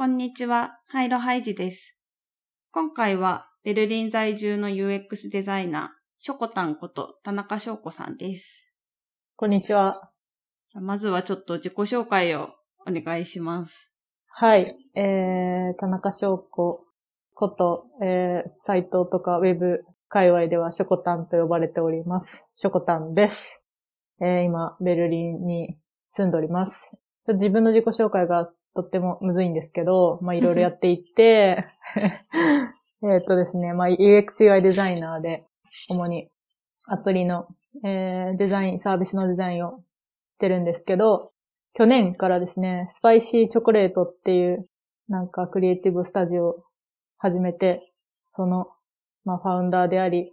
こんにちは、ハイロハイジです。今回はベルリン在住の UX デザイナー、ショコタンこと田中翔子さんです。こんにちは。じゃあまずはちょっと自己紹介をお願いします。はい。えー、田中翔子こと、えー、サイトとかウェブ界隈ではショコタンと呼ばれております。ショコタンです。えー、今、ベルリンに住んでおります。自分の自己紹介がとってもむずいんですけど、まあ、いろいろやっていって、えっとですね、まあ、UX UI デザイナーで、主にアプリの、えー、デザイン、サービスのデザインをしてるんですけど、去年からですね、スパイシーチョコレートっていう、なんかクリエイティブスタジオを始めて、その、まあ、ファウンダーであり、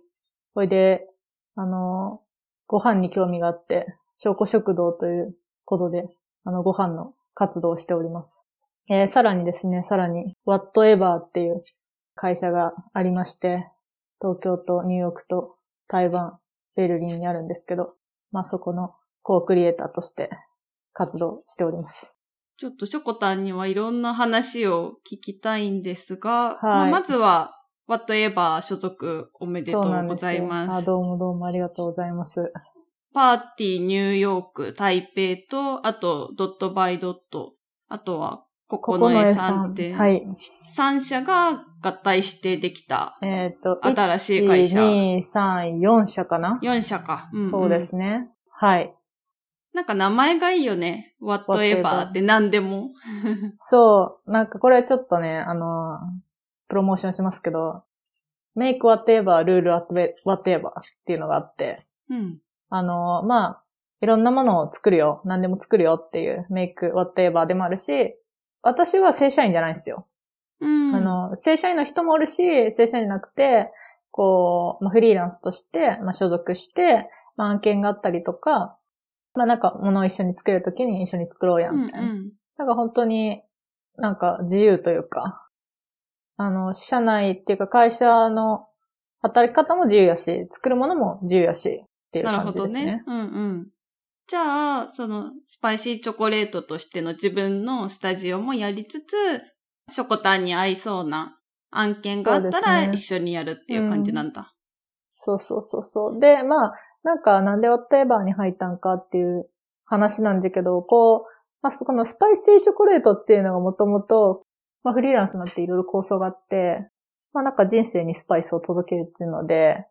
それで、あの、ご飯に興味があって、証拠食堂ということで、あの、ご飯の活動をしております。えーさらにですね、さらに、Whatever っていう会社がありまして、東京とニューヨークと台湾、ベルリンにあるんですけど、まあそこのコークリエイターとして活動しております。ちょっとショコタンにはいろんな話を聞きたいんですが、はいまあまずは Whatever 所属おめでとそうございます。あどうもどうもありがとうございます。パーティーニューヨーク、台北と、あとドットバイドット、あとはココノエさんって、はい。3社が合体してできたえっ、と、新しい会社。1、2、3、4社かな、4社か、んんそうですね。はい。なんか名前がいいよね。whatever って何でも。そう、なんかこれちょっとね、あの、プロモーションしますけど、make whatever, rule whatever っていうのがあって、うん。あの、まあ、いろんなものを作るよ。何でも作るよっていう make whatever でもあるし、私は正社員じゃないんですよ。うん。あの、正社員の人もおるし、正社員じゃなくて、こう、まあ、フリーランスとして、まあ、所属して、まあ、案件があったりとか、まあ、なんか、ものを一緒に作るときに一緒に作ろうや、うんみたいな。うん。なんか本当に、なんか自由というか、あの、社内っていうか会社の働き方も自由やし、作るものも自由やし、っていうなるほ感じですね。どね。うんうん。じゃあ、その、スパイシーチョコレートとしての自分のスタジオもやりつつ、ショコタンに合いそうな案件があったら一緒にやるっていう感じなんだ。そうそうそうそう。で、まあ、なんか、なんでワットエバーに入ったんかっていう話なんだけど、こう、まあ、そこのスパイシーチョコレートっていうのがもともと、まあ、フリーランスになっていろいろ構想があって、まあ、なんか人生にスパイスを届けるっていうので、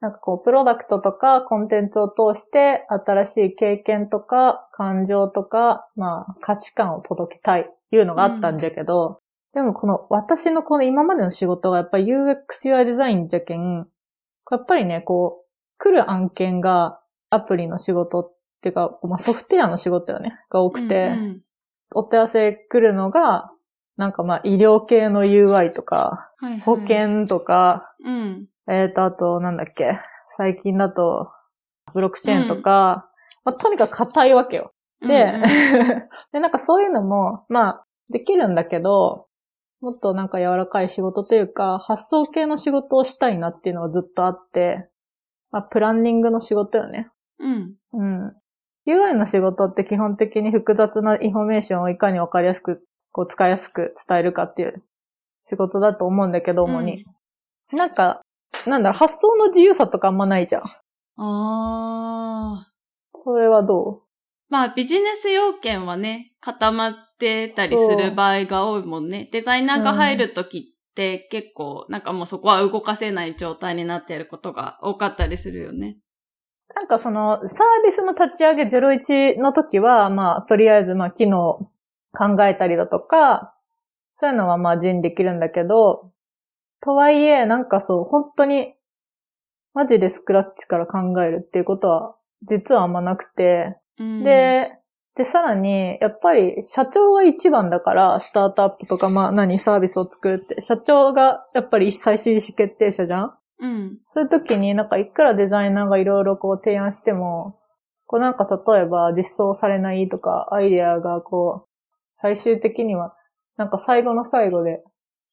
なんかこう、プロダクトとかコンテンツを通して、新しい経験とか感情とか、まあ、価値観を届けたいっていうのがあったんじゃけど、でもこの、私のこの今までの仕事がやっぱり UX UI デザインじゃけん、やっぱりね、こう、来る案件がアプリの仕事っていうか、まあ、ソフトウェアの仕事よね、が多くて、うんうん。お問い合わせ来るのが、なんかまあ、医療系の UI とか、はいはい保険とか、うん。えっ、と、あと、なんだっけ、最近だと、ブロックチェーンとか、まあ、とにかく硬いわけよ。で、うんうん で、なんかそういうのも、まあ、できるんだけど、もっとなんか柔らかい仕事というか、発想系の仕事をしたいなっていうのがずっとあって、まあ、プランニングの仕事よね。うん。うん。UI の仕事って基本的に複雑なインフォメーションをいかにわかりやすく、こう使いやすく伝えるかっていう仕事だと思うんだけど、主に。なんか、なんだろう、発想の自由さとかあんまないじゃん。ああ。それはどまあ、ビジネス要件はね、固まってたりする場合が多いもんね。デザイナーが入るときって結構、なんかもうそこは動かせない状態になっていることが多かったりするよね。うなんかその、サービスの立ち上げ01の時は、まあ、とりあえず、まあ、機能考えたりだとか、そういうのはまあ、人できるんだけど、とはいえ、なんかそう、本当に、マジでスクラッチから考えるっていうことは、実はあんまなくて、うん、で、で、さらに、やっぱり、社長が一番だから、スタートアップとか、まあ、何、サービスを作るって、社長が、やっぱり最終意思決定者じゃん？うん。そういう時になんかいくらデザイナーがいろいろこう提案しても、こうなんか例えば実装されないとか、アイデアがこう、最終的には、なんか最後の最後で、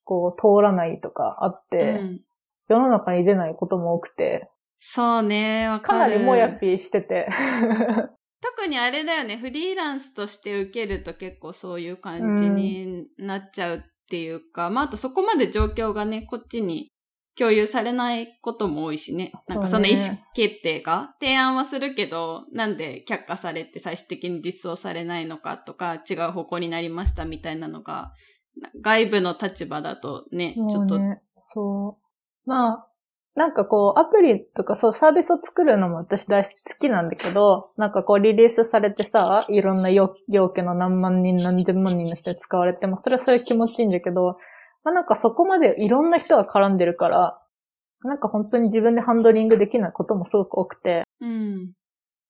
こう通らないとかあって、うん世の中に出ないことも多くて、そうね、わかかる。なりもやぴーしてて。多特にあれだよね、フリーランスとして受けると結構そういう感じになっちゃうっていうか、まああとそこまで状況がね、こっちに共有されないことも多いしね。なんかその意思決定が提案はするけど、なんで却下されて最終的に実装されないのかとか、違う方向になりましたみたいなのが、外部の立場だとね、ちょっと。そう。まあ、なんかこう、アプリとかそうサービスを作るのも私大好きなんだけど、なんかこうリリースされてさ、いろんな要件の何万人何千万人の人に使われても、それはそれ気持ちいいんだけど、まあなんかそこまでいろんな人が絡んでるから、なんか本当に自分でハンドリングできないこともすごく多くて、うん。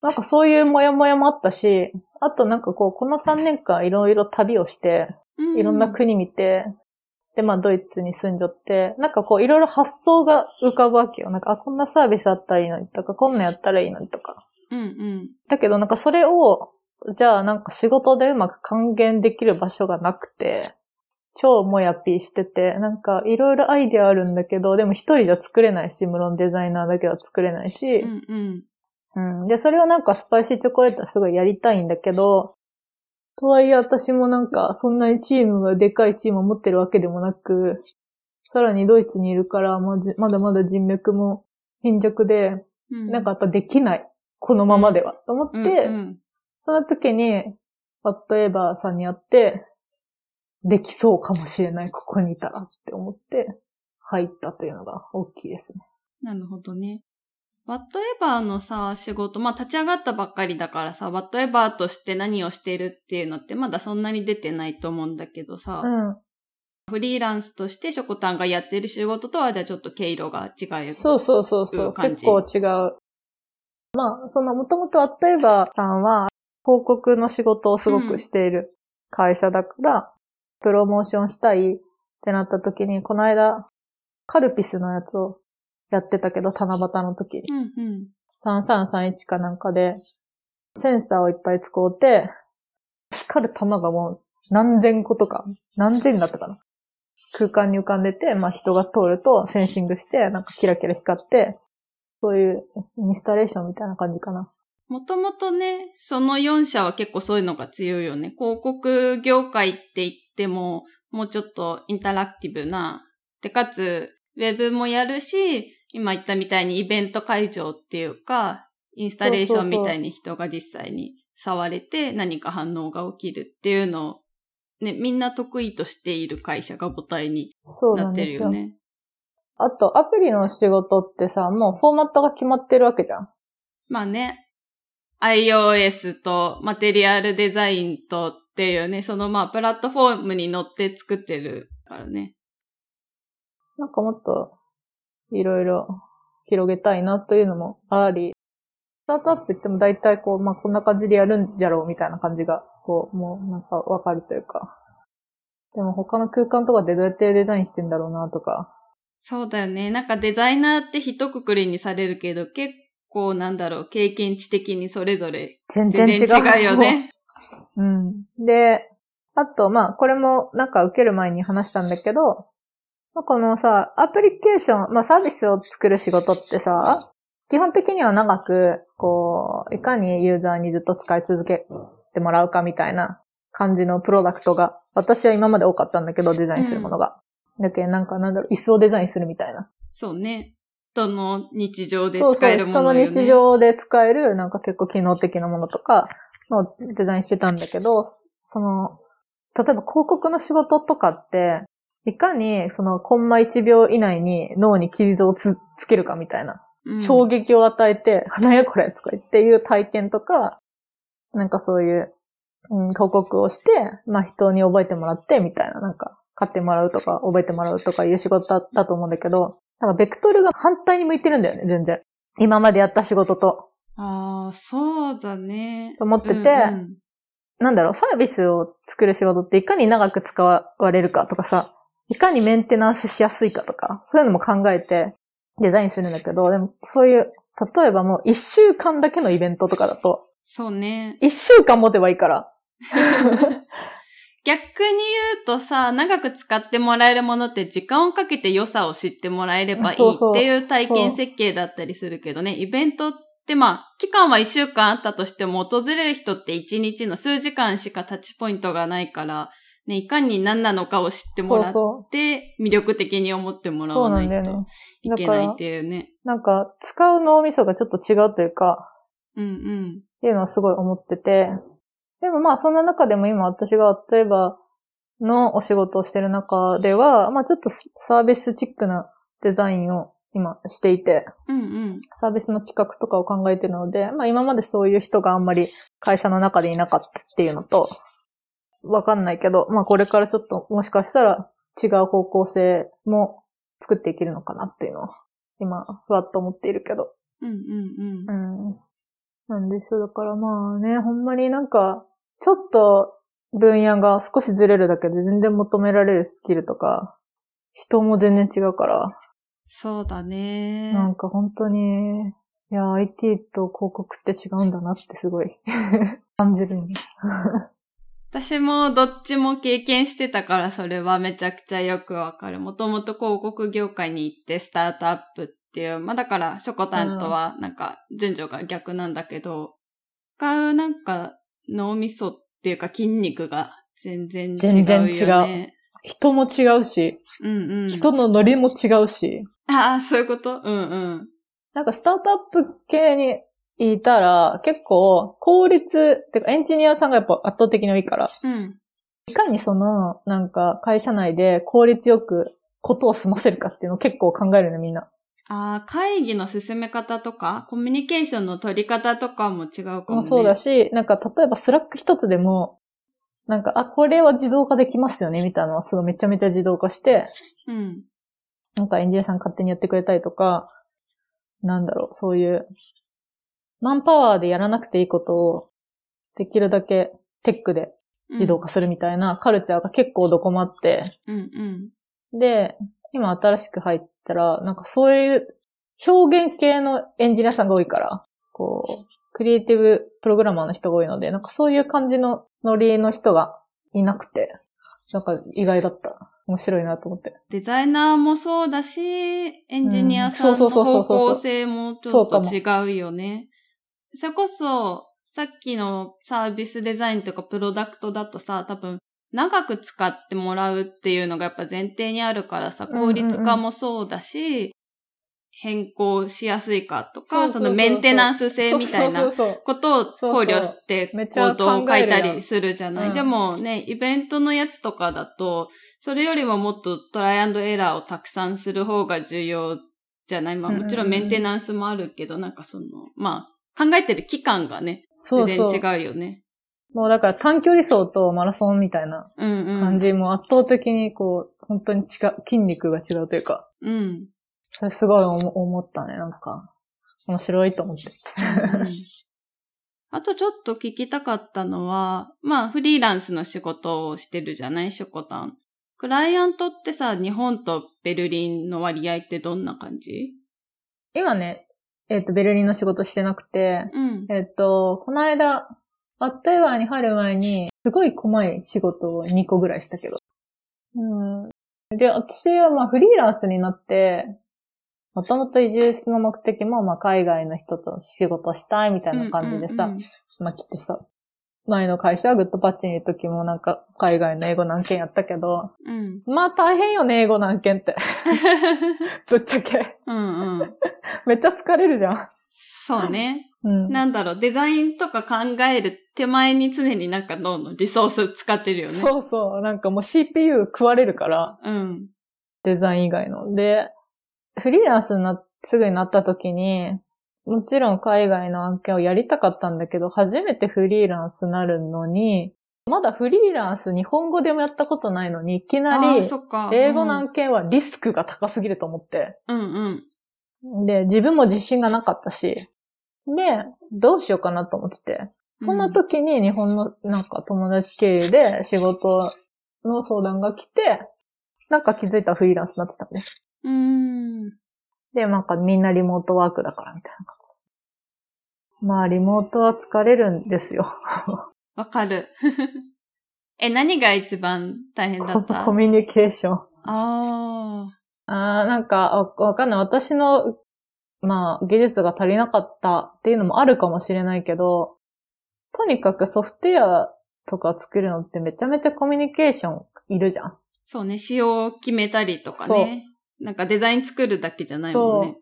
なんかそういうモヤモヤもあったし、あとなんかこう、この3年間いろいろ旅をして、いろんな国見て、で、まあ、ドイツに住んじゃって、なんかこう、いろいろ発想が浮かぶわけよ。なんか、あ、こんなサービスあったらいいのにとか、こんなやったらいいのにとか。うんうん。だけど、なんかそれを、じゃあなんか仕事でうまく還元できる場所がなくて、超もやぴーしてて、なんかいろいろアイディアあるんだけど、でも一人じゃ作れないし、無論デザイナーだけは作れないし、うんうんうん。で、それをなんかスパイシーチョコレートはすごいやりたいんだけど、とはいえ私もなんかそんなにチームがでかいチームを持ってるわけでもなく、さらにドイツにいるから、ままだまだ人脈も貧弱で、うん、なんかやっぱできない。このままでは。と思って、うんうん、その時に、バッドエバーさんに会って、できそうかもしれない、ここにいたらって思って、入ったというのが大きいですね。なるほどね。バッドエバーのさ、仕事、まあ立ち上がったばっかりだからさ、バッドエバーとして何をしてるっていうのってまだそんなに出てないと思うんだけどさ、うん、フリーランスとしてショコタンがやってる仕事とはじゃあちょっと毛色が違うそうそうそうそう。結構違う。まあ、そのもともとバッドエバーさんは広告の仕事をすごくしている会社だから、うん、プロモーションしたいってなった時に、この間、カルピスのやつをやってたけど、七夕の時に。うんうん。3331かなんかで、センサーをいっぱい使うて、光る玉がもう何千個とか、何千だったかな。空間に浮かんでて、まあ人が通るとセンシングして、なんかキラキラ光って、そういうインスタレーションみたいな感じかな。もともとね、その4社は結構そういうのが強いよね。広告業界って言っても、もうちょっとインタラクティブな、で、かつ、ウェブもやるし、今言ったみたいにイベント会場っていうか、インスタレーションみたいに人が実際に触れて何か反応が起きるっていうのを、ね、みんな得意としている会社が母体になってるよね。あと、アプリの仕事ってさ、もうフォーマットが決まってるわけじゃん。まあね。iOS とマテリアルデザインとっていうね、そのまあプラットフォームに乗って作ってるからね。なんかもっといろいろ広げたいなというのもあり、スタートアップって言っても大体こう、まあ、こんな感じでやるんじゃろうみたいな感じが、こう、もうなんかわかるというか。でも他の空間とかでどうやってデザインしてんだろうなとか。そうだよね。なんかデザイナーって一括りにされるけど、結構なんだろう、経験値的にそれぞれ全然違うよね。うん。で、あと、まあ、これもなんか受ける前に話したんだけど、このさ、アプリケーション、まあサービスを作る仕事ってさ、基本的には長く、こう、いかにユーザーにずっと使い続けてもらうかみたいな感じのプロダクトが、私は今まで多かったんだけど、デザインするものが。うん、だけどなんかなんだろう、椅子をデザインするみたいな。そうね。人の日常で使えるもの、ね、そうそう、人の日常で使える、なんか結構機能的なものとかのデザインしてたんだけど、その、例えば広告の仕事とかって、いかに、その、コンマ1秒以内に脳に傷をつつけるかみたいな、うん、衝撃を与えて、花やこれとか言っていう体験とか、なんかそういう、うん、広告をして、まあ人に覚えてもらって、みたいな、なんか、買ってもらうとか、覚えてもらうとかいう仕事だだと思うんだけど、なんかベクトルが反対に向いてるんだよね、全然。今までやった仕事と。ああ、そうだね。と思ってて、うんうん、なんだろう、サービスを作る仕事っていかに長く使われるかとかさ、いかにメンテナンスしやすいかとか、そういうのも考えてデザインするんだけど、でもそういう、例えばもう一週間だけのイベントとかだと、そうね。一週間持てばいいから。逆に言うとさ、長く使ってもらえるものって時間をかけて良さを知ってもらえればいいっていう体験設計だったりするけどね、イベントっで、まあ、期間は1週間あったとしても、訪れる人って1日の数時間しかタッチポイントがないから、ね、いかに何なのかを知ってもらっそうそて、魅力的に思ってもう。らわなんいと。いけないっていうね。なんか、使う脳みそがちょっと違うというか、うんうん。っていうのはすごい思ってて。でもまあそんな中でも今私が例えばのお仕事をしてる中では、まあちょっとサービスチックなデザインを今していて、うんうん。サービスの企画とかを考えてるので、まあ今までそういう人があんまり会社の中でいなかったっていうのと、わかんないけど、まあこれからちょっともしかしたら違う方向性も作っていけるのかなっていうのを今ふわっと思っているけど。うんうんうん。うん。なんですよ。だからまあね、ほんまになんか、ちょっと分野が少しずれるだけで全然求められるスキルとか、人も全然違うから、そうだね。なんか本当に、いや、IT と広告って違うんだなってすごい 感じるんです。私もどっちも経験してたからそれはめちゃくちゃよくわかる。もともと広告業界に行ってスタートアップっていう、まあだからショコタンとはなんか順序が逆なんだけど、使うなんか脳みそっていうか筋肉が全然違うよね。全然違人も違うし、うんうん。人のノリも違うし、ああ、そういうこと？うんうん。なんかスタートアップ系にいたら結構効率、ってかエンジニアさんがやっぱ圧倒的に多いから、うん。いかにその、なんか、会社内で効率よくことを済ませるかっていうのを結構考えるね、みんな。ああ、会議の進め方とか、コミュニケーションの取り方とかも違うかも、ね。もそうだし、なんか、例えば Slack 一つでも、なんか、あ、これは自動化できますよね、みたいなのはすごいめちゃめちゃ自動化して、うん。なんかエンジニアさん勝手にやってくれたりとか、なんだろう、そういう、マンパワーでやらなくていいことを、できるだけテックで自動化するみたいなカルチャーが結構どこもあって、うんうん。で、今新しく入ったら、なんかそういう表現系のエンジニアさんが多いから、こう、クリエイティブプログラマーの人が多いので、なんかそういう感じのノリの人がいなくて、なんか意外だった。面白いなと思って。デザイナーもそうだし、エンジニアさんの方向性もちょっと違うよね。それこそ、さっきのサービスデザインとかプロダクトだとさ、多分、長く使ってもらうっていうのがやっぱ前提にあるからさ、効率化もそうだし、変更しやすいかとか、そのメンテナンス性みたいなことを考慮してめっちゃコードを書いたりするじゃない。でもね、イベントのやつとかだと、それよりももっとトライアンドエラーをたくさんする方が重要じゃない。まあもちろんメンテナンスもあるけど、なんかその、まあ考えてる期間がね。全然違うよね。もうだから短距離走とマラソンみたいなうんうん。感じも圧倒的にこう、本当に違う、筋肉が違うというか、うん。それすごい思思ったね、なんか。面白いと思って。うん あとちょっと聞きたかったのは、まあフリーランスの仕事をしてるじゃない？ショコタン。クライアントってさ、日本とベルリンの割合ってどんな感じ？今ね、えっ、と、ベルリンの仕事してなくて、うん。えっ、と、この間、アッタイワーに入る前に、すごい細い仕事を2個ぐらいしたけど。うん。で、私はまあフリーランスになって、もともと移住の目的もまあ海外の人と仕事したいみたいな感じでさ、まあ来てさ、前の会社はグッドパッチにいる時もなんか海外の英語何件やったけど、うん。まあ大変よね、英語何件って。ぶっちゃけ。うんうん。めっちゃ疲れるじゃん。そうね。うん。なんだろう、デザインとか考える手前に常になんかどんどんリソース使ってるよね。そうそう。なんかもう CPU 食われるから、うん。デザイン以外の。で、フリーランスにな、すぐになった時に、もちろん海外の案件をやりたかったんだけど、初めてフリーランスになるのに、まだフリーランス日本語でもやったことないのに、いきなり。英語の案件はリスクが高すぎると思って。うんうん。で、自分も自信がなかったし、で、どうしようかなと思ってて。そんな時に日本のなんか友達経由で仕事の相談が来て、なんか気づいたらフリーランスになってたんで。うーん。で、なんかみんなリモートワークだからみたいな感じ。まあ、リモートは疲れるんですよ。わかる。え、何が一番大変だった？コミュニケーション。ああーなんか、わわかんない。私のまあ、技術が足りなかったっていうのもあるかもしれないけど、とにかくソフトウェアとか作るのってめちゃめちゃコミュニケーションいるじゃん。そうね、仕様を決めたりとかね。なんかデザイン作るだけじゃないもんね。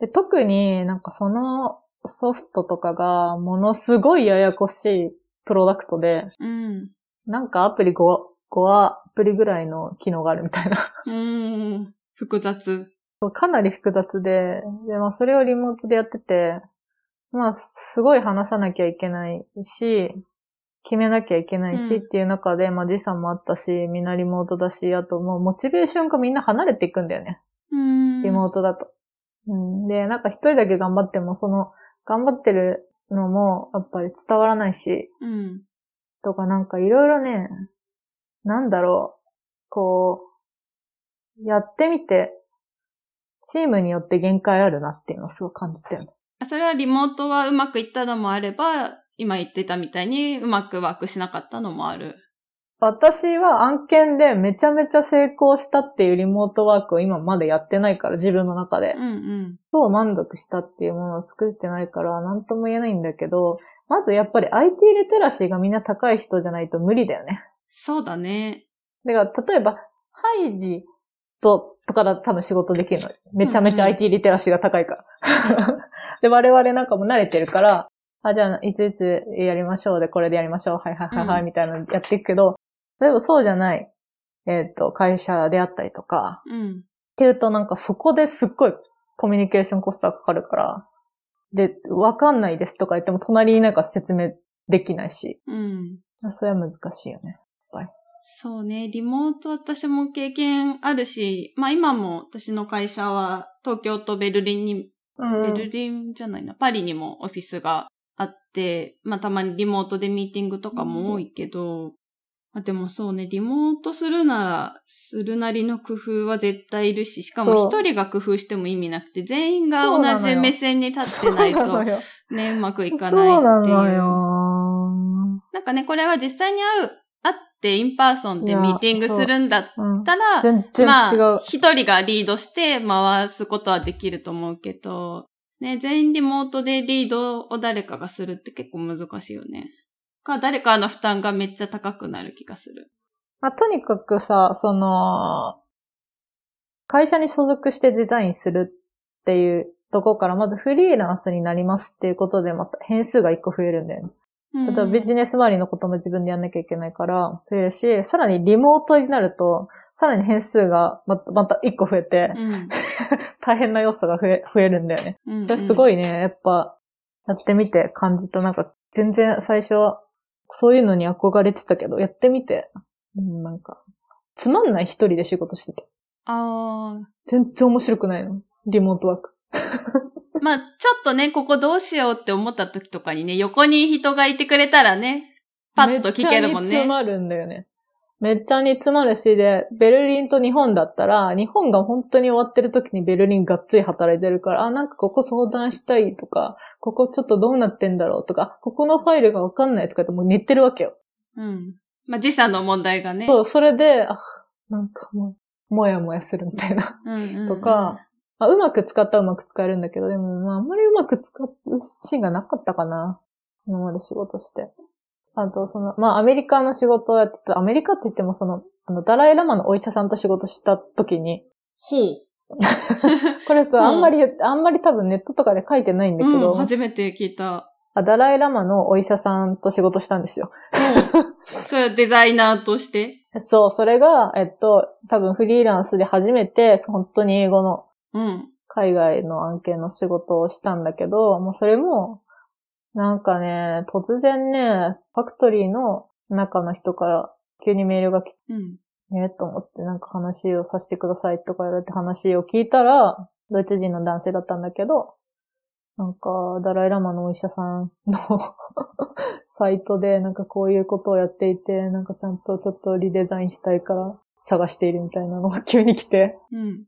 で特になんかそのソフトとかがものすごいややこしいプロダクトで、うん。なんかアプリ 5, 5アプリぐらいの機能があるみたいな。うん。複雑。かなり複雑で、で、まあそれをリモートでやってて、まあすごい話さなきゃいけないし、決めなきゃいけないしうんっていう中で、まあ時差もあったし、みんなリモートだし、あともうモチベーションがみんな離れていくんだよね。うん。リモートだと。うん、で、なんか一人だけ頑張っても、その、頑張ってるのも、やっぱり伝わらないし、うん。とかなんかいろいろね、なんだろう、こう、やってみて、チームによって限界あるなっていうのをすごい感じたよね。それはリモートはうまくいったのもあれば、今言ってたみたいにうまくワークしなかったのもある。私は案件でめちゃめちゃ成功したっていうリモートワークを今までやってないから、自分の中でうん。うん。そう満足したっていうものを作ってないから、なんとも言えないんだけど、まずやっぱり IT リテラシーがみんな高い人じゃないと無理だよね。そうだね。だから、例えば、ハイジと、とかだと多分仕事できるの。めちゃめちゃうんうん IT リテラシーが高いから。で、我々なんかも慣れてるから、あ、じゃあ、いついつやりましょうで、これでやりましょう。はいはいはいはい、うんみたいなのやっていくけど、例えばそうじゃない、えっ、と、会社であったりとか、うん。っていうとなんかそこですっごいコミュニケーションコストがかかるから、で、わかんないですとか言っても隣になんか説明できないし、うん。それは難しいよね。そうね。リモート私も経験あるし、まあ今も私の会社は東京とベルリンに、うんベルリンじゃないな、パリにもオフィスがあって、まあたまにリモートでミーティングとかも多いけど、まあでもそうね、リモートするなら、するなりの工夫は絶対いるし、しかも一人が工夫しても意味なくて、全員が同じ目線に立ってないと。ね、うまくいかないっていう。なんかね、これが実際に会う、会って in person でミーティングするんだっうん。たら、全然ま違うあ、。一人がリードして回すことはできると思うけど、ね、全員リモートでリードを誰かがするって結構難しいよね。か、誰かの負担がめっちゃ高くなる気がする。まあ、とにかくさ、その、会社に所属してデザインするっていうところから、まずフリーランスになりますっていうことで、また変数が一個増えるんだよね。例えばビジネス周りのことも自分でやんなきゃいけないから、増えるし、さらにリモートになると、さらに変数がまたまた一個増えて、うん、大変な要素が増え増えるんだよね。うん。それすごい。いね、やっぱ、やってみて感じた。なんか、全然最初は、そういうのに憧れてたけど、やってみて、うん、なんか、つまんない一人で仕事してて。ああ。全然面白くないの。リモートワーク。まあ、ちょっとね、ここどうしようって思った時とかにね、横に人がいてくれたらね、パッと聞けるもんね。めっちゃ煮詰まるんだよね。めっちゃ煮詰まるし、で、ベルリンと日本だったら、日本が本当に終わってる時にベルリンがっつり働いてるから、あ、なんかここ相談したいとか、ここちょっとどうなってんだろうとか、ここのファイルがわかんないとかってもう寝てるわけよ。うん。まあ、時差の問題がね。そう、それで、あ、なんかもう、もやもやするみたいな。うんうんうんとか、まあ、うまく使ったらうまく使えるんだけど、でも、まあ、あんまりうまく使うシーンがなかったかな。今まで仕事して。あと、その、まあ、アメリカの仕事をやってた、アメリカって言っても、その、あの、ダライラマのお医者さんと仕事した時に、ほう。これさ、あんまり、あんまり多分ネットとかで書いてないんだけど、うん、初めて聞いた。あダライラマのお医者さんと仕事したんですよ。それはデザイナーとして？そう、それが、えっと、多分フリーランスで初めて、本当に英語のうん。海外の案件の仕事をしたんだけど、もうそれも、なんかね、突然ね、ファクトリーの中の人から急にメールが来て、うん。えと思ってなんか話をさせてくださいとか言われて話を聞いたら、ドイツ人の男性だったんだけど、なんか、ダライラマのお医者さんの サイトでなんかこういうことをやっていて、なんかちゃんとちょっとリデザインしたいから探しているみたいなのが急に来て、うん。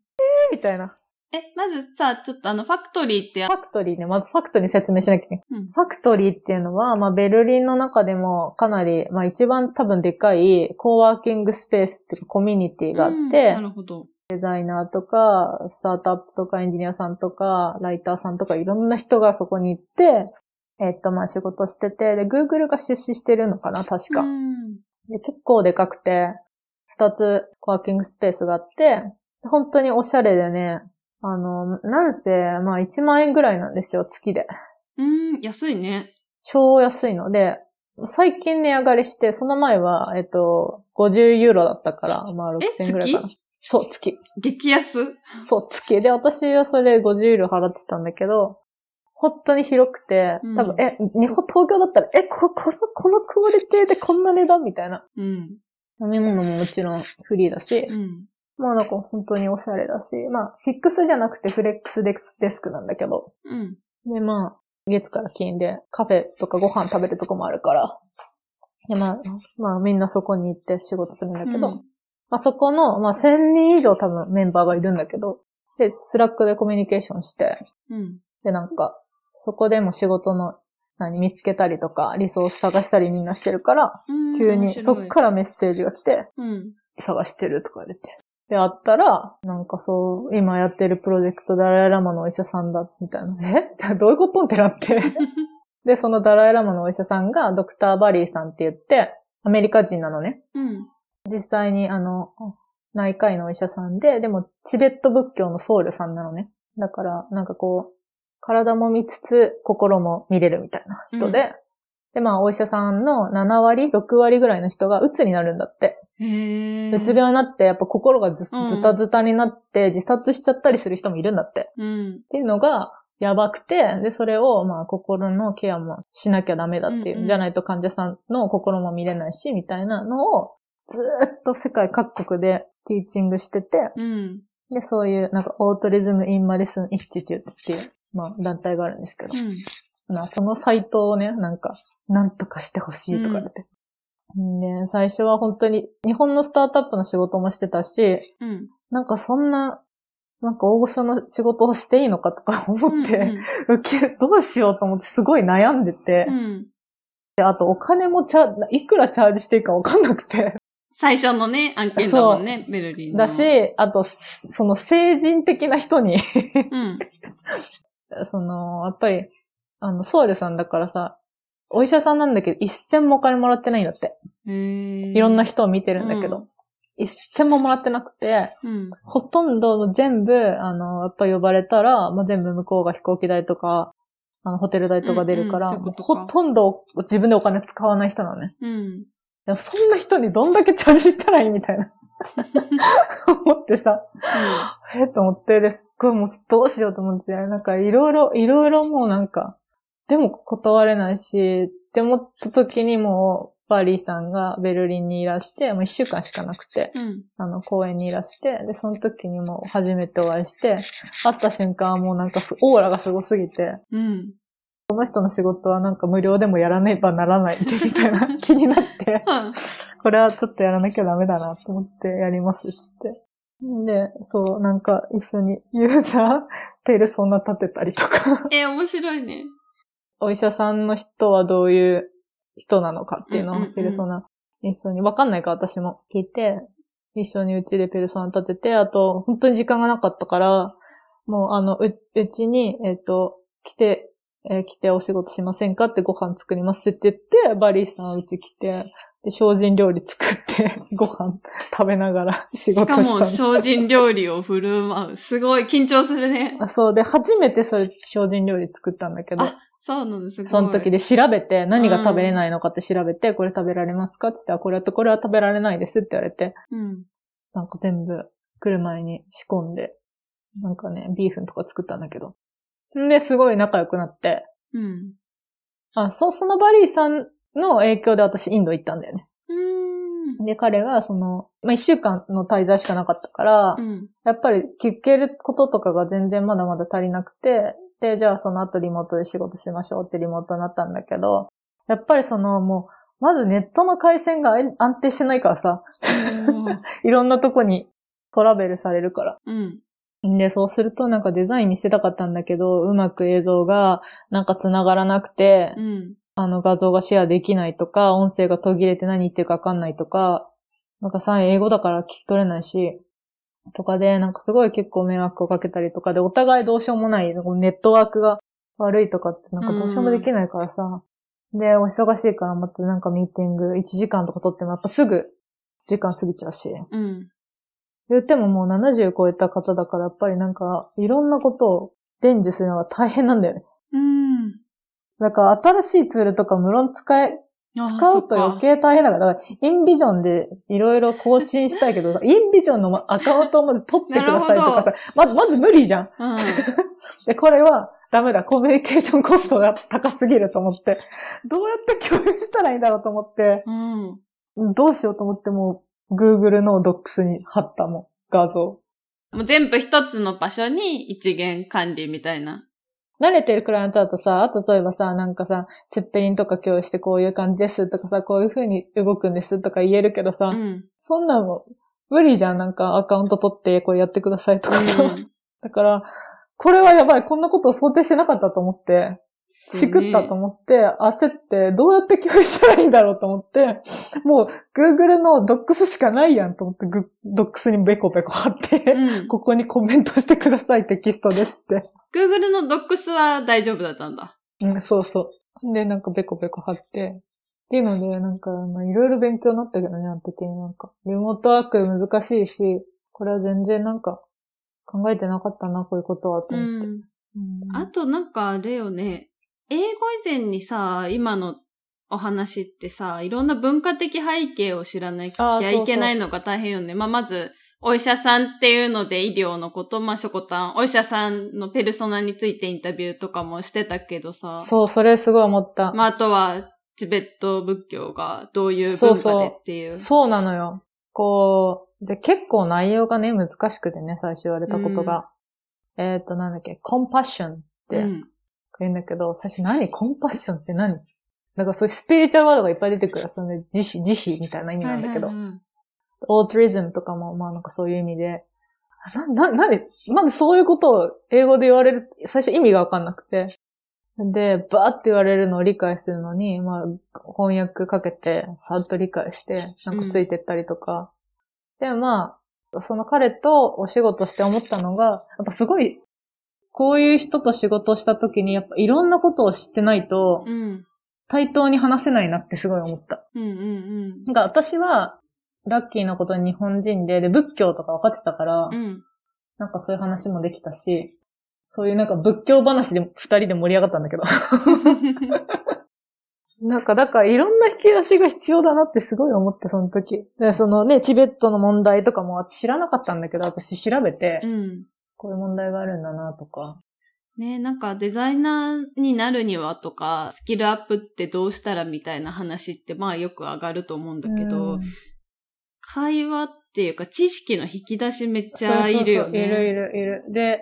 みたいな。え、まずさ、ちょっとあの、ファクトリーってファクトリーね、まずファクトリー説明しなきゃいけない。うんファクトリーっていうのは、まあ、ベルリンの中でもかなり、まあ、一番多分でかいコーワーキングスペースっていうかコミュニティがあって、うんなるほど。デザイナーとか、スタートアップとかエンジニアさんとか、ライターさんとかいろんな人がそこに行って、えっと、まあ仕事してて、で、Google が出資してるのかな、確か。うん。で、結構でかくて、二つコワーキングスペースがあって、本当におしゃれでね、あの、なんせ、まあ1万円ぐらいなんですよ、月で。うん、安いね。超安いので、最近値上がりして、その前は、えっと、50ユーロだったから、まあ6000円ぐらいかな。そう、月。激安？そう、月。で、私はそれ50ユーロ払ってたんだけど、本当に広くて、多分、うんえ、日本、東京だったら、え、こ、この、このクオリティでこんな値段？みたいな。うん。飲み物ももちろんフリーだし、うん。まあなんか本当におしゃれだし、まあフィックスじゃなくてフレックスデスクなんだけど、うん。でまあ月から金でカフェとかご飯食べるとこもあるから、でまあ、まあみんなそこに行って仕事するんだけど、うんまあそこの、まあ1000人以上多分メンバーがいるんだけど、で、 Slack でコミュニケーションして、うん。でなんか、そこでも仕事の何見つけたりとか、リソース探したりみんなしてるから、うん急にそっからメッセージが来て、うん。探してるとか言って。で、あったら、なんかそう、今やってるプロジェクトダライラマのお医者さんだ、みたいな。え？どういうことってなって。で、そのダライラマのお医者さんがドクター・バリーさんって言って、アメリカ人なのね。うん。実際にあの、内科医のお医者さんで、でもチベット仏教の僧侶さんなのね。だから、なんかこう、体も見つつ、心も見れるみたいな人で、で、まあ、お医者さんの7割、6割ぐらいの人が鬱になるんだって。うつ病になって、やっぱ心がずうんずたずたになって自殺しちゃったりする人もいるんだって。うん。っていうのがやばくて、で、それを、まあ、心のケアもしなきゃダメだっていう。うんうんじゃないと患者さんの心も見れないし、みたいなのを、ずーっと世界各国で teaching してて、うん。で、そういう、なんか、 Altruism in Medicine Institute っていう、まあ、団体があるんですけど、まあ、そのサイトをね、なんか、なんとかしてほしいとか言って。ね、最初は本当に、日本のスタートアップの仕事もしてたし、うん。なんかそんな、なんか大御所の仕事をしていいのかとか 思って、受け、どうしようと思ってすごい悩んでてう、ん。であとお金もチャ、いくらチャージしていいかわかんなくて、最初のね、案件だもんね、ベルリンの。だ、し、あと、すその成人的な人に、うん。その、やっぱり、あの、僧侶さんだからさ、お医者さんなんだけど、一銭もお金もらってないんだって。いろんな人を見てるんだけど、うん一銭ももらってなくて、うん。ほとんど全部、あの、やっぱ呼ばれたら、まあ、全部向こうが飛行機代とか、あの、ホテル代とか出るから、うんうんとかほとんど自分でお金使わない人なのね。うん。でもそんな人にどんだけチャージしたらいいみたいな。思ってさ、えっと思って、ですっごいもうどうしようと思って、なんかいろいろ、いろいろもうなんか、でも断れないし、って思った時にもう、バーリーさんがベルリンにいらして、もう一週間しかなくて、うん。あの、公園にいらして、で、その時にもう初めてお会いして、会った瞬間はもうなんかすオーラがすごすぎて、うん。この人の仕事はなんか無料でもやらねばならないってみたいな 気になって、これはちょっとやらなきゃダメだなと思ってやりますっつって。で、そう、なんか一緒にユーザー、ペルソナ立てたりとか、え、面白いね。お医者さんの人はどういう人なのかっていうのをペルソナ一緒に、わかんないか私も聞いて、一緒にうちでペルソナ立てて、あと、本当に時間がなかったから、もうあの、う、うちに、えっ、と、来て、えー来てお仕事しませんかってご飯作りますって言って、バリーさんうち来て、で、精進料理作って、ご飯食べながら仕事しかも、したの。精進料理を振る舞う。すごい緊張するね。あそうで、初めてそれ精進料理作ったんだけど、あそうなんです。その時で調べて、何が食べれないのかって調べて、これ食べられますか？って言ったら、これとこれは食べられないですって言われて、うん。なんか全部来る前に仕込んで、なんかね、ビーフンとか作ったんだけど。んで、すごい仲良くなって、うん。あ、そう、そのバリーさんの影響で私インド行ったんだよね。うーん。で、彼がその、まあ、一週間の滞在しかなかったから、うん。やっぱり聞けることとかが全然まだまだ足りなくて、で、じゃあその後リモートで仕事しましょうってリモートになったんだけど、やっぱりそのもう、まずネットの回線が安安定してないからさ、いろんなとこにトラベルされるから。うん。で、そうするとなんかデザイン見せたかったんだけど、うまく映像がなんか繋がらなくて、うん。あの画像がシェアできないとか、音声が途切れて何言ってるかわかんないとか、なんかさ、英語だから聞き取れないし、とかで、なんかすごい結構迷惑をかけたりとかで、お互いどうしようもない、ネットワークが悪いとかってなんかどうしようもできないからさ、で、お忙しいからまたなんかミーティング1時間とか取ってもやっぱすぐ時間過ぎちゃうし。うん。言ってももう70超えた方だからやっぱりなんかいろんなことを伝授するのが大変なんだよね。うん。だから新しいツールとか無論使え、あ使うと余。計大変だから、だからインビジョンでいろいろ更新したいけど、インビジョンのアカウントをまず取ってくださいとかさ、まず、まず無理じゃん。うん。で、これはダメだ。コミュニケーションコストが高すぎると思って、どうやって共有したらいいんだろうと思って、うん。どうしようと思ってもう Google の Docs に貼ったもん、画像。もう全部一つの場所に一元管理みたいな。慣れてるクライアントだとさ、例えばさ、なんかさ、セッペリンとか共有してこういう感じですとかさ、こういう風に動くんですとか言えるけどさ、うん。そんなの無理じゃん。なんかアカウント取ってこれやってくださいとかさ。うんだから、これはやばい。こんなことを想定してなかったと思って、しくったと思って、焦って、どうやって共有したらいいんだろうと思って、もう Google の Docs しかないやんと思って、グ Docs にベコベコ貼って、うん。ここにコメントしてくださいテキストですって。Google の Docs は大丈夫だったんだ。うん、そうそう。で、なんかベコベコ貼って、っていうので、なんか、まあ、いろいろ勉強になったけどね、あの時になんか。リモートワーク難しいし、これは全然なんか、考えてなかったな、こういうことは、とう思って。ん。うんあとなんかあれよね。英語以前にさ、今のお話ってさ、いろんな文化的背景を知らなきゃいけないのが大変よね。まあ、まず、お医者さんっていうので医療のこと、まあ、しょこたん、お医者さんのペルソナについてインタビューとかもしてたけどさ。そう、それすごい思った。まあ、あとは、チベット仏教がどういう文化そうそうでっていう。そうなのよ。こう、で、結構内容がね、難しくてね、最初言われたことが。えっ、と、なんだっけ、コンパッションってうん言うんだけど、最初何？コンパッションって何？なんかそういうスピリチュアルワードがいっぱい出てくる。そのね、慈悲、慈悲みたいな意味なんだけど。オートリズムとかも、まあなんかそういう意味で。な、な、なに、まずそういうことを英語で言われる、最初意味がわかんなくて。で、バーって言われるのを理解するのに、まあ、翻訳かけて、さっと理解して、なんかついてったりとか。で、まあ、その彼とお仕事して思ったのが、やっぱすごい、こういう人と仕事をした時に、やっぱいろんなことを知ってないと、うん。対等に話せないなってすごい思った。うんうんなんか私は、ラッキーなことに日本人で、で、仏教とか分かってたから、うん。うん。なんかそういう話もできたし、そういうなんか仏教話で二人で盛り上がったんだけど。なんか、だからいろんな引き出しが必要だなってすごい思って、その時。で、そのね、チベットの問題とかも私知らなかったんだけど、私調べて、うん。こういう問題があるんだなとか。ねなんかデザイナーになるにはとか、スキルアップってどうしたらみたいな話ってまあよく上がると思うんだけど、うん会話っていうか知識の引き出しめっちゃいるよね。そうそうそういるいるいる。で、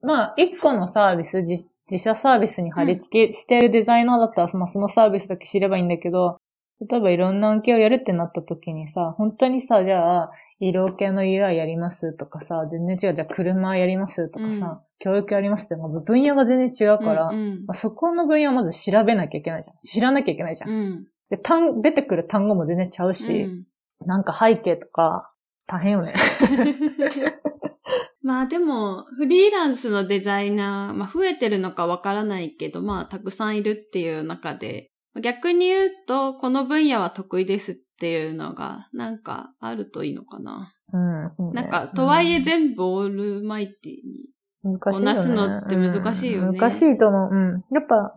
まあ、一個のサービス、自自社サービスに貼り付けしてるデザイナーだったら、まあそのサービスだけ知ればいいんだけど、例えばいろんな案件をやるってなった時にさ、本当にさ、じゃあ、医療系の UI やりますとかさ、全然違う、じゃあ車やりますとかさ、うん教育やりますって、まあ分野が全然違うから、うんうんまあ、そこの分野をまず調べなきゃいけないじゃん。知らなきゃいけないじゃん。うん。で単、出てくる単語も全然ちゃうし、うんなんか背景とか、大変よね。まあでも、フリーランスのデザイナー、まあ増えてるのかわからないけど、まあたくさんいるっていう中で、逆に言うと、この分野は得意ですっていうのが、なんかあるといいのかな。うん。なんか、とはいえ全部オールマイティに。難しいよね。こなすのって難しいよねうん難しいと思う。うん。やっぱ、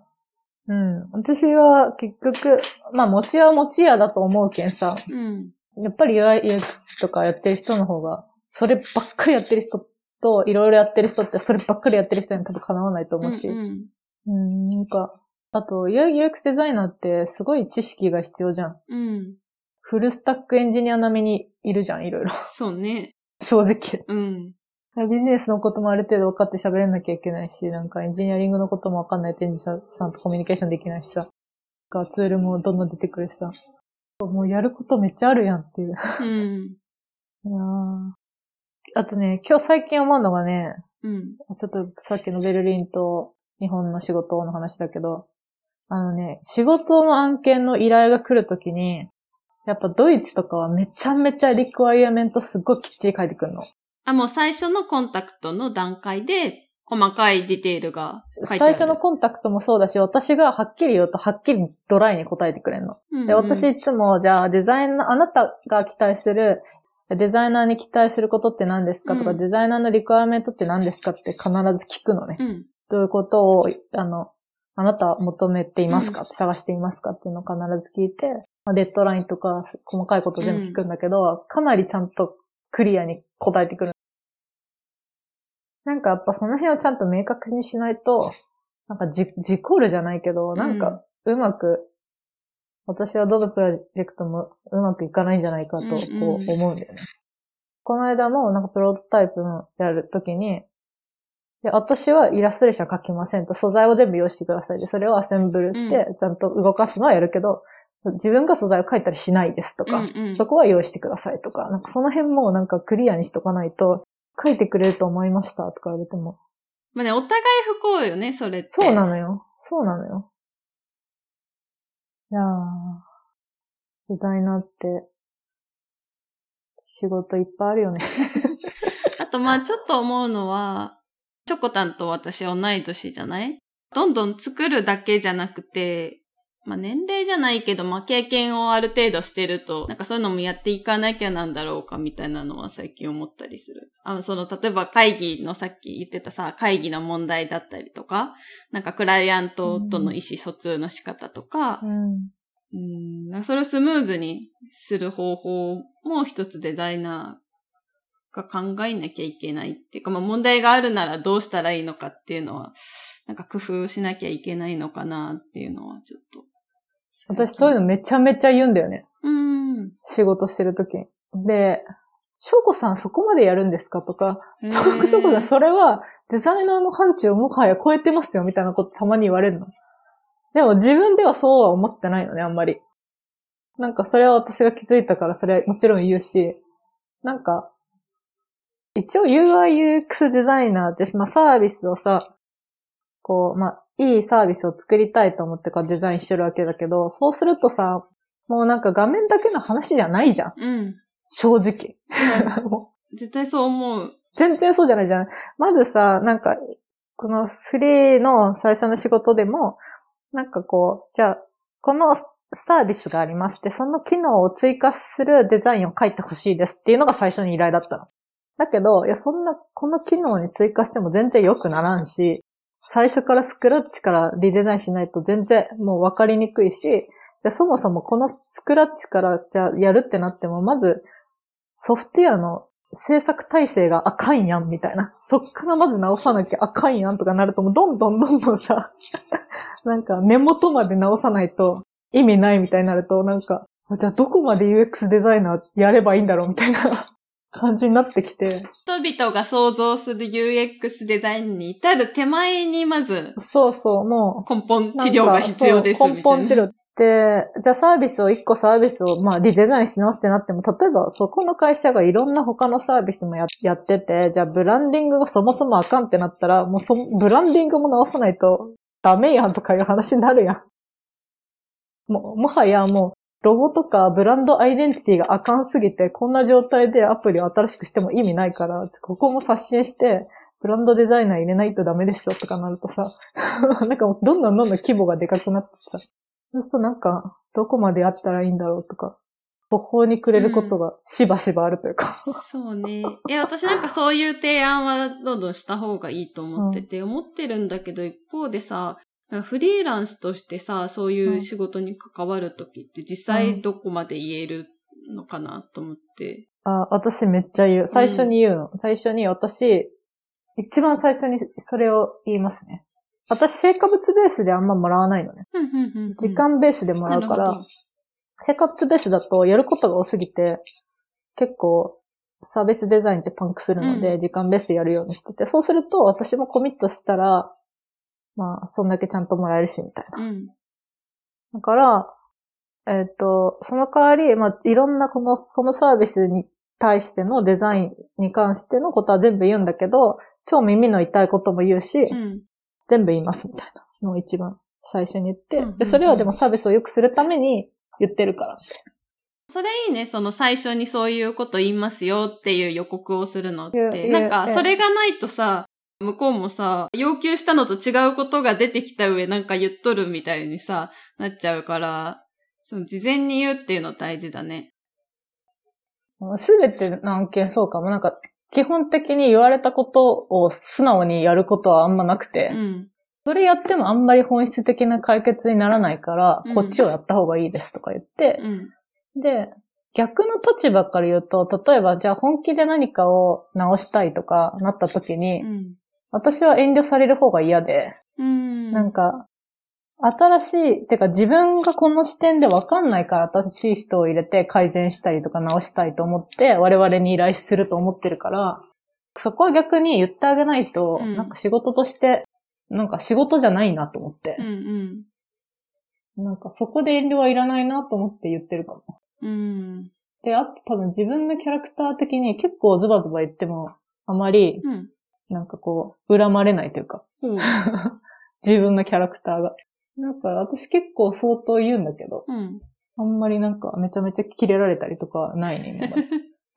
うん。私は結局、まあ、持ちは持ちやだと思うけんさ、うん。やっぱり UI、UX とかやってる人の方が、そればっかりやってる人と、いろいろやってる人って、そればっかりやってる人に多分かなわないと思うし。ううん、んなんか、あと、UX デザイナーってすごい知識が必要じゃん。うん。うん。フルスタックエンジニア並みにいるじゃん、いろいろ。そうね。正直。うん。ビジネスのこともある程度分かって喋れなきゃいけないし、なんかエンジニアリングのことも分かんない展示者さんとコミュニケーションできないしさ。がツールもどんどん出てくるしさ。もうやることめっちゃあるやんっていう。うん。いやーあとね、今日最近思うのがね、うん。ちょっとさっきのベルリンと日本の仕事の話だけど、あのね、仕事の案件の依頼が来るときに、やっぱドイツとかはめちゃめちゃリクワイアメントすっごいきっちり書いてくるの。あ、もう最初のコンタクトの段階で、細かいディテールが書いてある。最初のコンタクトもそうだし、私がはっきり言うと、はっきりドライに答えてくれるの。うんうんで、私いつも、じゃあデザイナー、あなたが期待する、デザイナーに期待することって何ですか？とか、うんデザイナーのリクエアメントって何ですか？って必ず聞くのね。うん。どういうことを、あの、あなたは求めていますか、探していますかっていうのを必ず聞いて、まあデッドラインとか細かいこと全部聞くんだけど、かなりちゃんとクリアに答えてくる。なんかやっぱその辺をちゃんと明確にしないと、なんかじ、事故るじゃないけど、なんかうまく、私はどのプロジェクトもうまくいかないんじゃないかとこうんうんう思うんだよね。この間もなんかプロトタイプのやるときに、で私はイラストレーション書きませんと、素材を全部用意してくださいで、それをアセンブルして、ちゃんと動かすのはやるけど、自分が素材を書いたりしないですとか、うんうんそこは用意してくださいとか、なんかその辺もなんかクリアにしとかないと、書いてくれると思いましたとか言われても、まあね、お互い不幸よね、それって。そうなのよ。そうなのよ。いやー、デザイナーって、仕事いっぱいあるよね。あと、まあちょっと思うのは、チョコタンと私同い年じゃない？どんどん作るだけじゃなくて、まあ年齢じゃないけど、まあ経験をある程度してると、なんかそういうのもやっていかなきゃなんだろうかみたいなのは最近思ったりする。あの、その、例えば会議のさっき言ってたさ、会議の問題だったりとか、なんかクライアントとの意思疎通の仕方とか、うん。うん、それをスムーズにする方法も一つデザイナーが考えなきゃいけないっていうか、まあ問題があるならどうしたらいいのかっていうのは、なんか工夫しなきゃいけないのかなっていうのはちょっと。私そういうのめちゃめちゃ言うんだよね。うん。仕事してるときに。で、翔子さんそこまでやるんですかとか、翔子さんそれはデザイナーの範疇をもはや超えてますよみたいなことたまに言われるの。でも自分ではそうは思ってないのね、あんまり。なんかそれは私が気づいたからそれはもちろん言うし、なんか、一応 UI/UX デザイナーって、まあサービスをさ、こう、まあ、いいサービスを作りたいと思ってからデザインしてるわけだけど、そうするとさ、もうなんか画面だけの話じゃないじゃん。うん。正直。絶対そう思う。全然そうじゃないじゃん。まずさ、なんか、このフリーの最初の仕事でも、なんかこう、じゃあ、このサービスがありますって、その機能を追加するデザインを書いてほしいですっていうのが最初に依頼だったの。だけど、いや、そんな、この機能に追加しても全然良くならんし、最初からスクラッチからリデザインしないと全然もう分かりにくいし、でそもそもこのスクラッチからじゃあやるってなっても、まずソフトウェアの制作体制があかんやんみたいな。そっからまず直さなきゃあかんやんとかなるともうどんどんどんどんさ、なんか根元まで直さないと意味ないみたいになると、なんか、じゃあどこまで UX デザイナーやればいいんだろうみたいな感じになってきて。人々が想像する UX デザインに至る手前にまずそうそう、もう。根本治療が必要です根本治療って、じゃあサービスを、一個サービスを、まあ、リデザインし直すってなっても、例えばそこの会社がいろんな他のサービスもややってて、じゃあブランディングがそもそもあかんってなったら、もうそ、ブランディングも直さないとダメやんとかいう話になるやん。もう、もはやもう、ロゴとかブランドアイデンティティがあかんすぎて、こんな状態でアプリを新しくしても意味ないから、ここも刷新して、ブランドデザイナー入れないとダメでしょとかなるとさ、なんかどんどんどんどん規模がでかくなってさ、そうするとなんか、どこまでやったらいいんだろうとか、途方に暮れることがしばしばあるというか。そうね。いや、私なんかそういう提案はどんどんした方がいいと思ってて、思ってるんだけど、一方でさ、フリーランスとしてさ、そういう仕事に関わるときって実際どこまで言えるのかなと思って。あ、私めっちゃ言う。最初に言うの。最初に私、一番最初にそれを言いますね。私、成果物ベースであんまもらわないのね。うんうんうんうん時間ベースでもらうから成果物ベースだとやることが多すぎて、結構、サービスデザインってパンクするので、うん時間ベースでやるようにしてて、そうすると私もコミットしたら、まあ、そんだけちゃんともらえるし、みたいな。うん。だから、えっ、と、その代わり、まあ、いろんなこの、このサービスに対してのデザインに関してのことは全部言うんだけど、超耳の痛いことも言うし、うん。全部言いますみたいなのを一番最初に言って、うんうんうんで、それはでもサービスを良くするために言ってるから。それいいね。その最初にそういうこと言いますよっていう予告をするのって。なんか、それがないとさ、向こうもさ、要求したのと違うことが出てきた上、なんか言っとるみたいにさ、なっちゃうから、その事前に言うっていうの大事だね。すべての案件そうかも。なんか、基本的に言われたことを素直にやることはあんまなくて、うん。それやってもあんまり本質的な解決にならないから、うんこっちをやった方がいいですとか言って、うん。で、逆の立場から言うと、例えばじゃあ本気で何かを直したいとかなった時に、うん。私は遠慮される方が嫌で、うん。なんか、新しい、てか自分がこの視点でわかんないから新しい人を入れて改善したりとか直したいと思って我々に依頼すると思ってるから、そこは逆に言ってあげないと、うんなんか仕事として、なんか仕事じゃないなと思ってうん。う、ん。なんかそこで遠慮はいらないなと思って言ってるかも。うん。で、あと多分自分のキャラクター的に結構ズバズバ言っても、あまり、うん。なんかこう、恨まれないというか、ほう。自分のキャラクターが。なんか私結構相当言うんだけど、うん。あんまりなんかめちゃめちゃキレられたりとかはないね、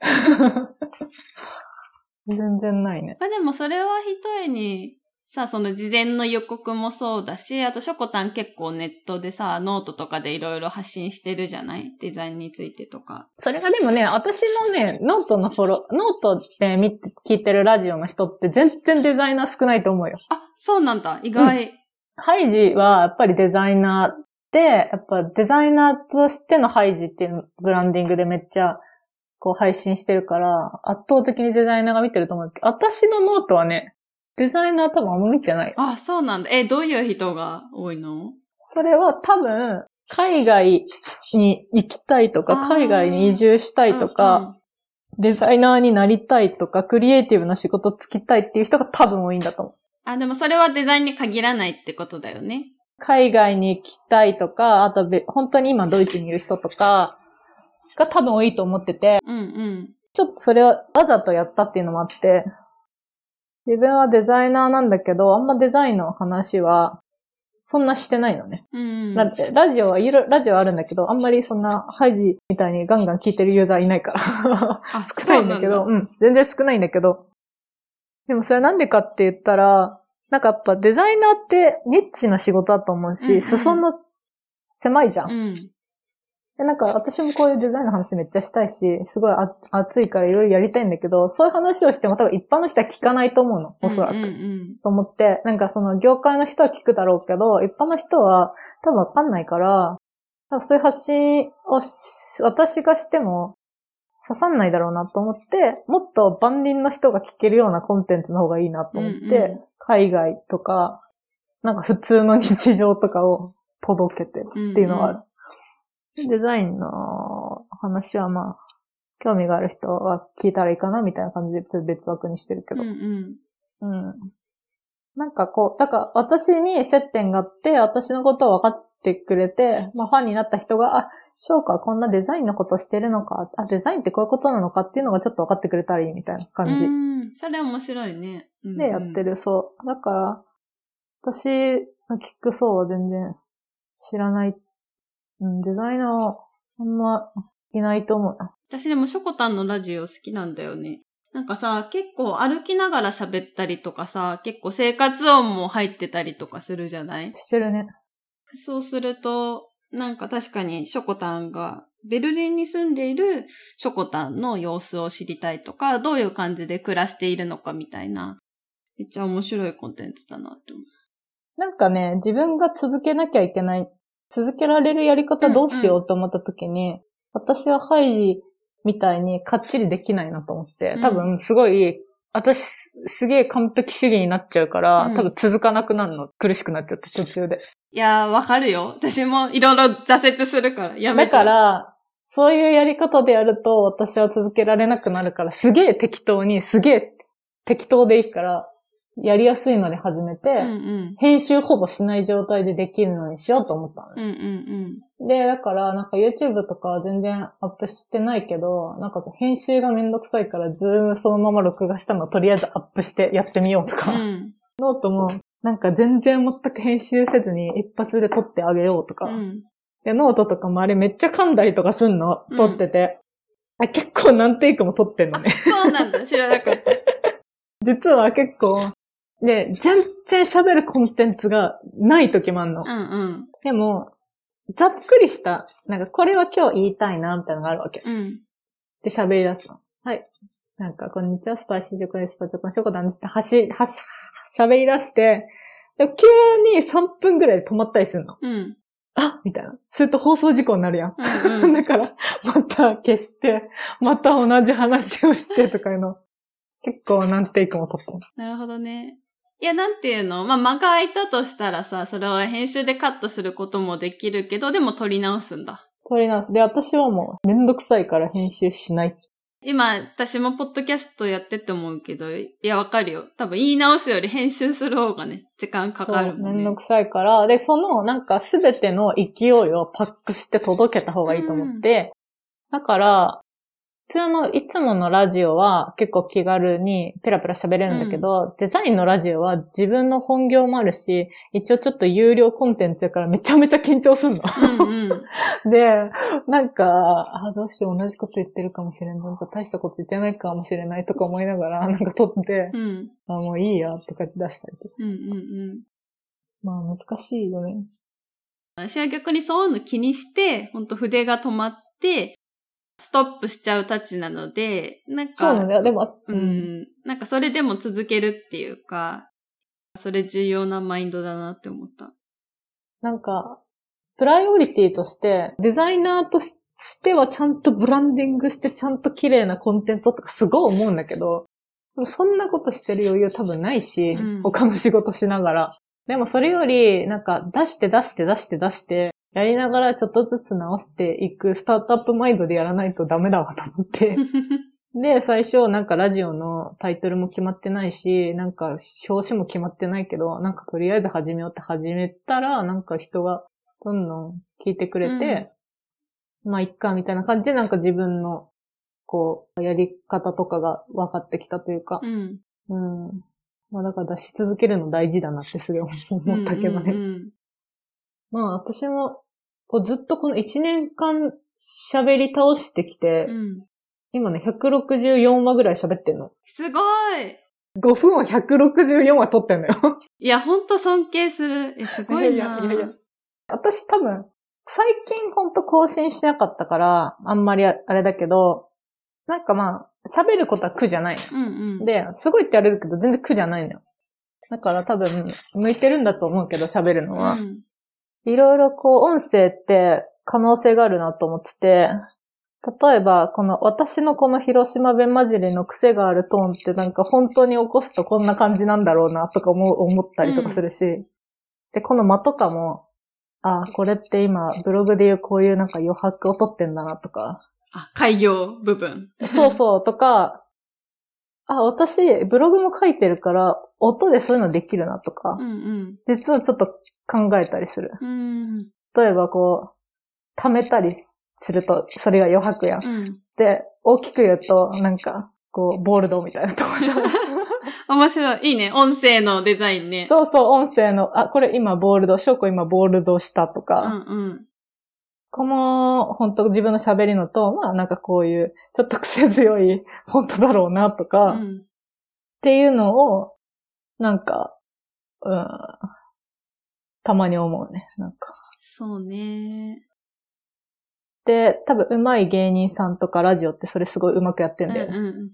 全然ないね。まあでもそれはひとえに、さ、その事前の予告もそうだし、あとショコタン結構ネットでさ、ノートとかでいろいろ発信してるじゃない？デザインについてとか。それがでもね、私のね、ノートのフォロー、ノートで見て、聞いてるラジオの人って全然デザイナー少ないと思うよ。あ、そうなんだ。意外。ハイジはやっぱりデザイナーで、やっぱデザイナーとしてのハイジっていうブランディングでめっちゃこう配信してるから、圧倒的にデザイナーが見てると思うんですけど、私のノートはね、デザイナー多分あんま見てない。あ、そうなんだ。え、どういう人が多いの？それは多分、海外に行きたいとか、海外に移住したいとか、デザイナーになりたいとか、クリエイティブな仕事つきたいっていう人が多分多いんだと思う。あ、でもそれはデザインに限らないってことだよね。海外に行きたいとか、あとべ、本当に今ドイツにいる人とかが多分多いと思ってて、うんうん。ちょっとそれはわざとやったっていうのもあって、自分はデザイナーなんだけど、あんまデザインの話は、そんなしてないのね。うんうん。ララジオはいる、ラジオはあるんだけど、あんまりそんな、ハイジみたいにガンガン聞いてるユーザーいないから。あ、少ないんだけど、そううん、全然少ないんだけど。でもそれなんでかって言ったら、なんかやっぱデザイナーってニッチな仕事だと思うし、うんうん裾野狭いじゃん。うん。でなんか私もこういうデザインの話めっちゃしたいし、すごいあ熱いからいろいろやりたいんだけど、そういう話をしても多分一般の人は聞かないと思うの、おそらく。うんうんと思って、なんかその業界の人は聞くだろうけど、一般の人は多分わかんないから、多分そういう発信をし私がしても刺さんないだろうなと思って、もっと万人の人が聞けるようなコンテンツの方がいいなと思って、うんうん海外とか、なんか普通の日常とかを届けてるっていうのはある。デザインの話はまあ、興味がある人は聞いたらいいかなみたいな感じでちょっと別枠にしてるけどうん。う。んうん。なんかこう、だから私に接点があって、私のことを分かってくれて、まあファンになった人が、あ、翔子はこんなデザインのことしてるのか、あ、デザインってこういうことなのかっていうのがちょっと分かってくれたらいいみたいな感じうん。それ面白いね。うんうんでやってる、そう。だから、私のキックソーは全然知らない。うん、デザイナーはあんまいないと思うな。私でもショコタンのラジオ好きなんだよね。なんかさ、結構歩きながら喋ったりとかさ、結構生活音も入ってたりとかするじゃない？してるね。そうすると、なんか確かにショコタンが、ベルリンに住んでいるショコタンの様子を知りたいとか、どういう感じで暮らしているのかみたいな、めっちゃ面白いコンテンツだなって思う。なんかね、自分が続けなきゃいけない、続けられるやり方どうしようと思った時に、私はハイジみたいにかっちりできないなと思ってうん、多分すごい、私すげえ完璧主義になっちゃうから、うん。多分続かなくなるの。苦しくなっちゃって途中で。いやー、わかるよ。私もいろいろ挫折するから、やめだちゃうから、そういうやり方でやると私は続けられなくなるから、すげえ適当に、すげえ適当でいいから、やりやすいので始めて、うんうん。編集ほぼしない状態でできるのにしようと思ったのね。うんうんで、だから、なんか YouTube とかは全然アップしてないけど、なんか編集がめんどくさいから、ズームそのまま録画したのをとりあえずアップしてやってみようとか、うん。うん。ノートも、なんか全然全く編集せずに一発で撮ってあげようとか、うん。で、ノートとかもあれめっちゃ噛んだりとかすんの、撮ってて。あ結構何テイクも撮ってんのね。そうなんだ。知らなかった。実は結構、で、全然喋るコンテンツがない時もあんの。うんうん。でも、ざっくりした、なんかこれは今日言いたいな、みたいなのがあるわけ。うん。で、喋り出すの。はい。なんか、こんにちは、スパイシー食です。スパチョコのショコタンですって、はし、はし、喋り出して、で急に3分ぐらいで止まったりするの。うん。あみたいな。すると放送事故になるやん。うんうん。だから、また消して、また同じ話をしてとかいうの。結構何テイクも撮ってる。なるほどね。いや、なんていうの？まあ、間が空いたとしたらさ、それは編集でカットすることもできるけど、でも撮り直すんだ。撮り直す。で、私はもうめんどくさいから編集しない。今、私もポッドキャストやってって思うけど、いや、わかるよ。多分言い直すより編集する方がね、時間かかるもんめんどくさいから。で、そのなんかすべての勢いをパックして届けた方がいいと思って、だから、普通のいつものラジオは結構気軽にペラペラ喋れるんだけど、デザインのラジオは自分の本業もあるし、一応ちょっと有料コンテンツやからめちゃめちゃ緊張すんの。うんうん。で、なんか、あ、どうしよう、同じこと言ってるかもしれない。なんか大したこと言ってないかもしれないとか思いながら、なんか撮って、うん。あ、もういいや、とか出したりとかうんして。うんうん。まあ難しいよね。私は逆にそういうの気にして、ほんと筆が止まって、ストップしちゃうたちなので、なんか、そうなんだよ。でも、う、ん。なんかそれでも続けるっていうか、それ重要なマインドだなって思った。なんか、プライオリティとして、デザイナーとししてはちゃんとブランディングしてちゃんと綺麗なコンテンツとかすごい思うんだけど、そんなことしてる余裕多分ないし、うん他の仕事しながら。でもそれより、なんか出して出して出して出して、やりながらちょっとずつ直していくスタートアップマインドでやらないとダメだわと思って。で、最初、なんかラジオのタイトルも決まってないし、なんか表紙も決まってないけど、なんかとりあえず始めようって始めたら、なんか人がどんどん聞いてくれて、まあ、いっか、みたいな感じで、なんか自分の、こう、やり方とかが分かってきたというかう、ん。うん。まあ、だから出し続けるの大事だなってすごい思ったけどね。うんうんまあ、私も、こうずっとこの1年間喋り倒してきて、うんうん。今ね、164話ぐらい喋ってんの。すごい5分を164話撮ってんのよ。いや、ほんと尊敬する。え、すごいな。いやいやいや私多分、最近ほんと更新しなかったから、あんまりああれだけど、なんかまあ、喋ることは苦じゃないうんうん。の。で、すごいって言われるけど、全然苦じゃないのよ。だから多分、向いてるんだと思うけど、喋るのは。うん、いろいろこう、音声って可能性があるなと思ってて、例えば、この、私のこの広島弁混じりの癖があるトーンってなんか本当に起こすとこんな感じなんだろうなとか思う思ったりとかするし、で、この間とかも、あ、これって今、ブログでいうこういうなんか余白を取ってんだなとか、あ、開業部分。そうそうとか、あ、私、ブログも書いてるから、音でそういうのできるなとか。う、ん。実はちょっと考えたりする。うん。うん。例えばこう、貯めたりすると、それが余白やん。うん。で、大きく言うと、なんか、こう、ボールドみたいなとこさ。面白い。いいね。音声のデザインね。そうそう、音声の、あ、これ今ボールド、ショーコ今ボールドしたとうか、んうん。この、本当自分の喋りのと、まあなんかこういう、ちょっと癖強い、本当だろうなとか、っうん。ていうのを、なんか、うん、たまに思うね、なんか。そうね。で、多分上手い芸人さんとかラジオってそれすごい上手くやってんだよね。うんうんうん。い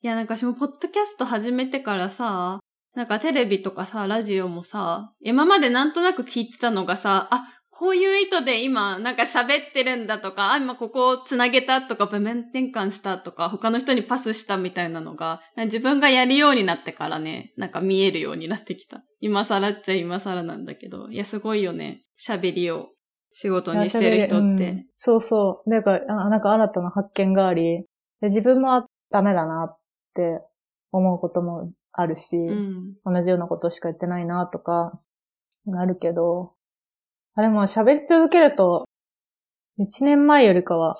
や、なんか私もポッドキャスト始めてからさ、なんかテレビとかさ、ラジオもさ、今までなんとなく聞いてたのがさ、あ、こういう意図で今なんか喋ってるんだとか、あ、今ここをつなげたとか、場面転換したとか、他の人にパスしたみたいなのが、自分がやるようになってからね、なんか見えるようになってきた。今更っちゃ今更なんだけど、いや、すごいよね。喋りを仕事にしてる人って。うんそうそう。なんか、あなんか新たな発見があり、で自分もダメだなって思うこともあるし、うん。同じようなことしか言ってないなとか、なるけど、あでも喋り続けると、一年前よりかは、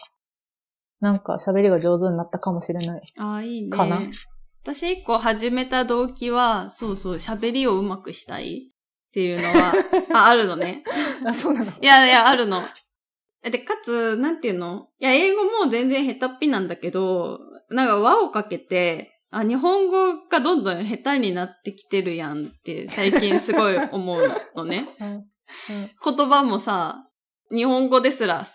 なんか喋りが上手になったかもしれない。ああ、いいね。かな？私一個始めた動機は、そうそう、喋りをうまくしたいっていうのは、あ、あるのね。あ、そうなの？いやいや、あるの。で、かつ、なんていうの？いや、英語も全然下手っぴなんだけど、なんか輪をかけて、あ、日本語がどんどん下手になってきてるやんって最近すごい思うのね。うん言葉もさ、日本語ですら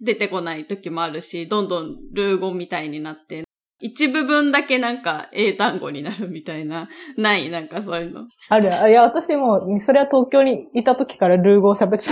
出てこない時もあるし、どんどんルー語みたいになって、一部分だけなんか英単語になるみたいな、ないなんかそういうの。ある。あいや、私も、それは東京にいた時からルー語を喋って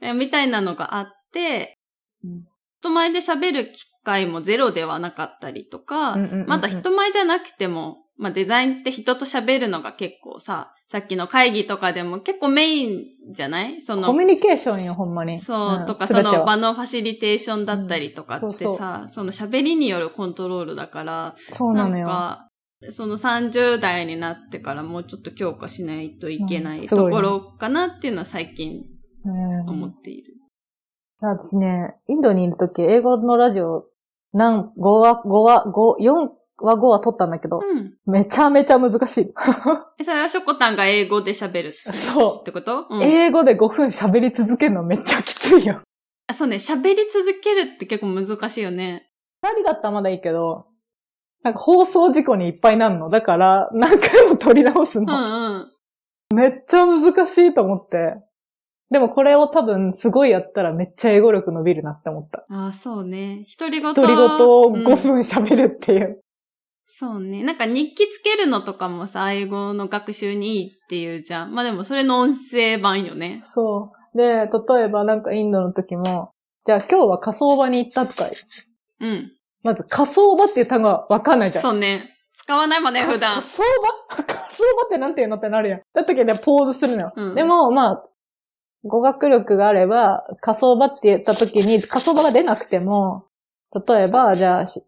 た みたいなのがあって、うん人前で喋る機会もゼロではなかったりとか、また人前じゃなくても、まあデザインって人と喋るのが結構さ、さっきの会議とかでも結構メインじゃない？そのコミュニケーションよ、ほんまに。そう、んとか、その場のファシリテーションだったりとかってうんそうさ、その喋りによるコントロールだから、なそうなのよ。んか、その30代になってからもうちょっと強化しないといけないところかなっていうのは最近うん思っている。私ね、インドにいるとき、英語のラジオ、何、5話、5話、5、4話5話撮ったんだけど、うん。めちゃめちゃ難しい。え、それはショコタンが英語で喋るそってこと？うう。ん。英語で5分喋り続けるのめっちゃきついよ。あそうね、喋り続けるって結構難しいよね。二人だったらまだいいけど、なんか放送事故にいっぱいなるの。だから、何回も撮り直すうの。んうん。めっちゃ難しいと思って。でもこれを多分すごいやったらめっちゃ英語力伸びるなって思った。ああ、そうね。独り言。独り言をうん5分喋るっていう。そうね。なんか日記つけるのとかもさ、英語の学習にいいっていうじゃん。まあでもそれの音声版よね。そう。で、例えばなんかインドの時も、じゃあ今日は火葬場に行ったとか、うん。まず火葬場っていう単語はわかんないじゃん。そうね。使わないもんね、普段火。葬場？火葬場ってなんて言うのってなるやん。だったけどポーズするのよ。うんでも、まあ、語学力があれば、火葬場って言った時に、火葬場が出なくても、例えば、じゃあ、し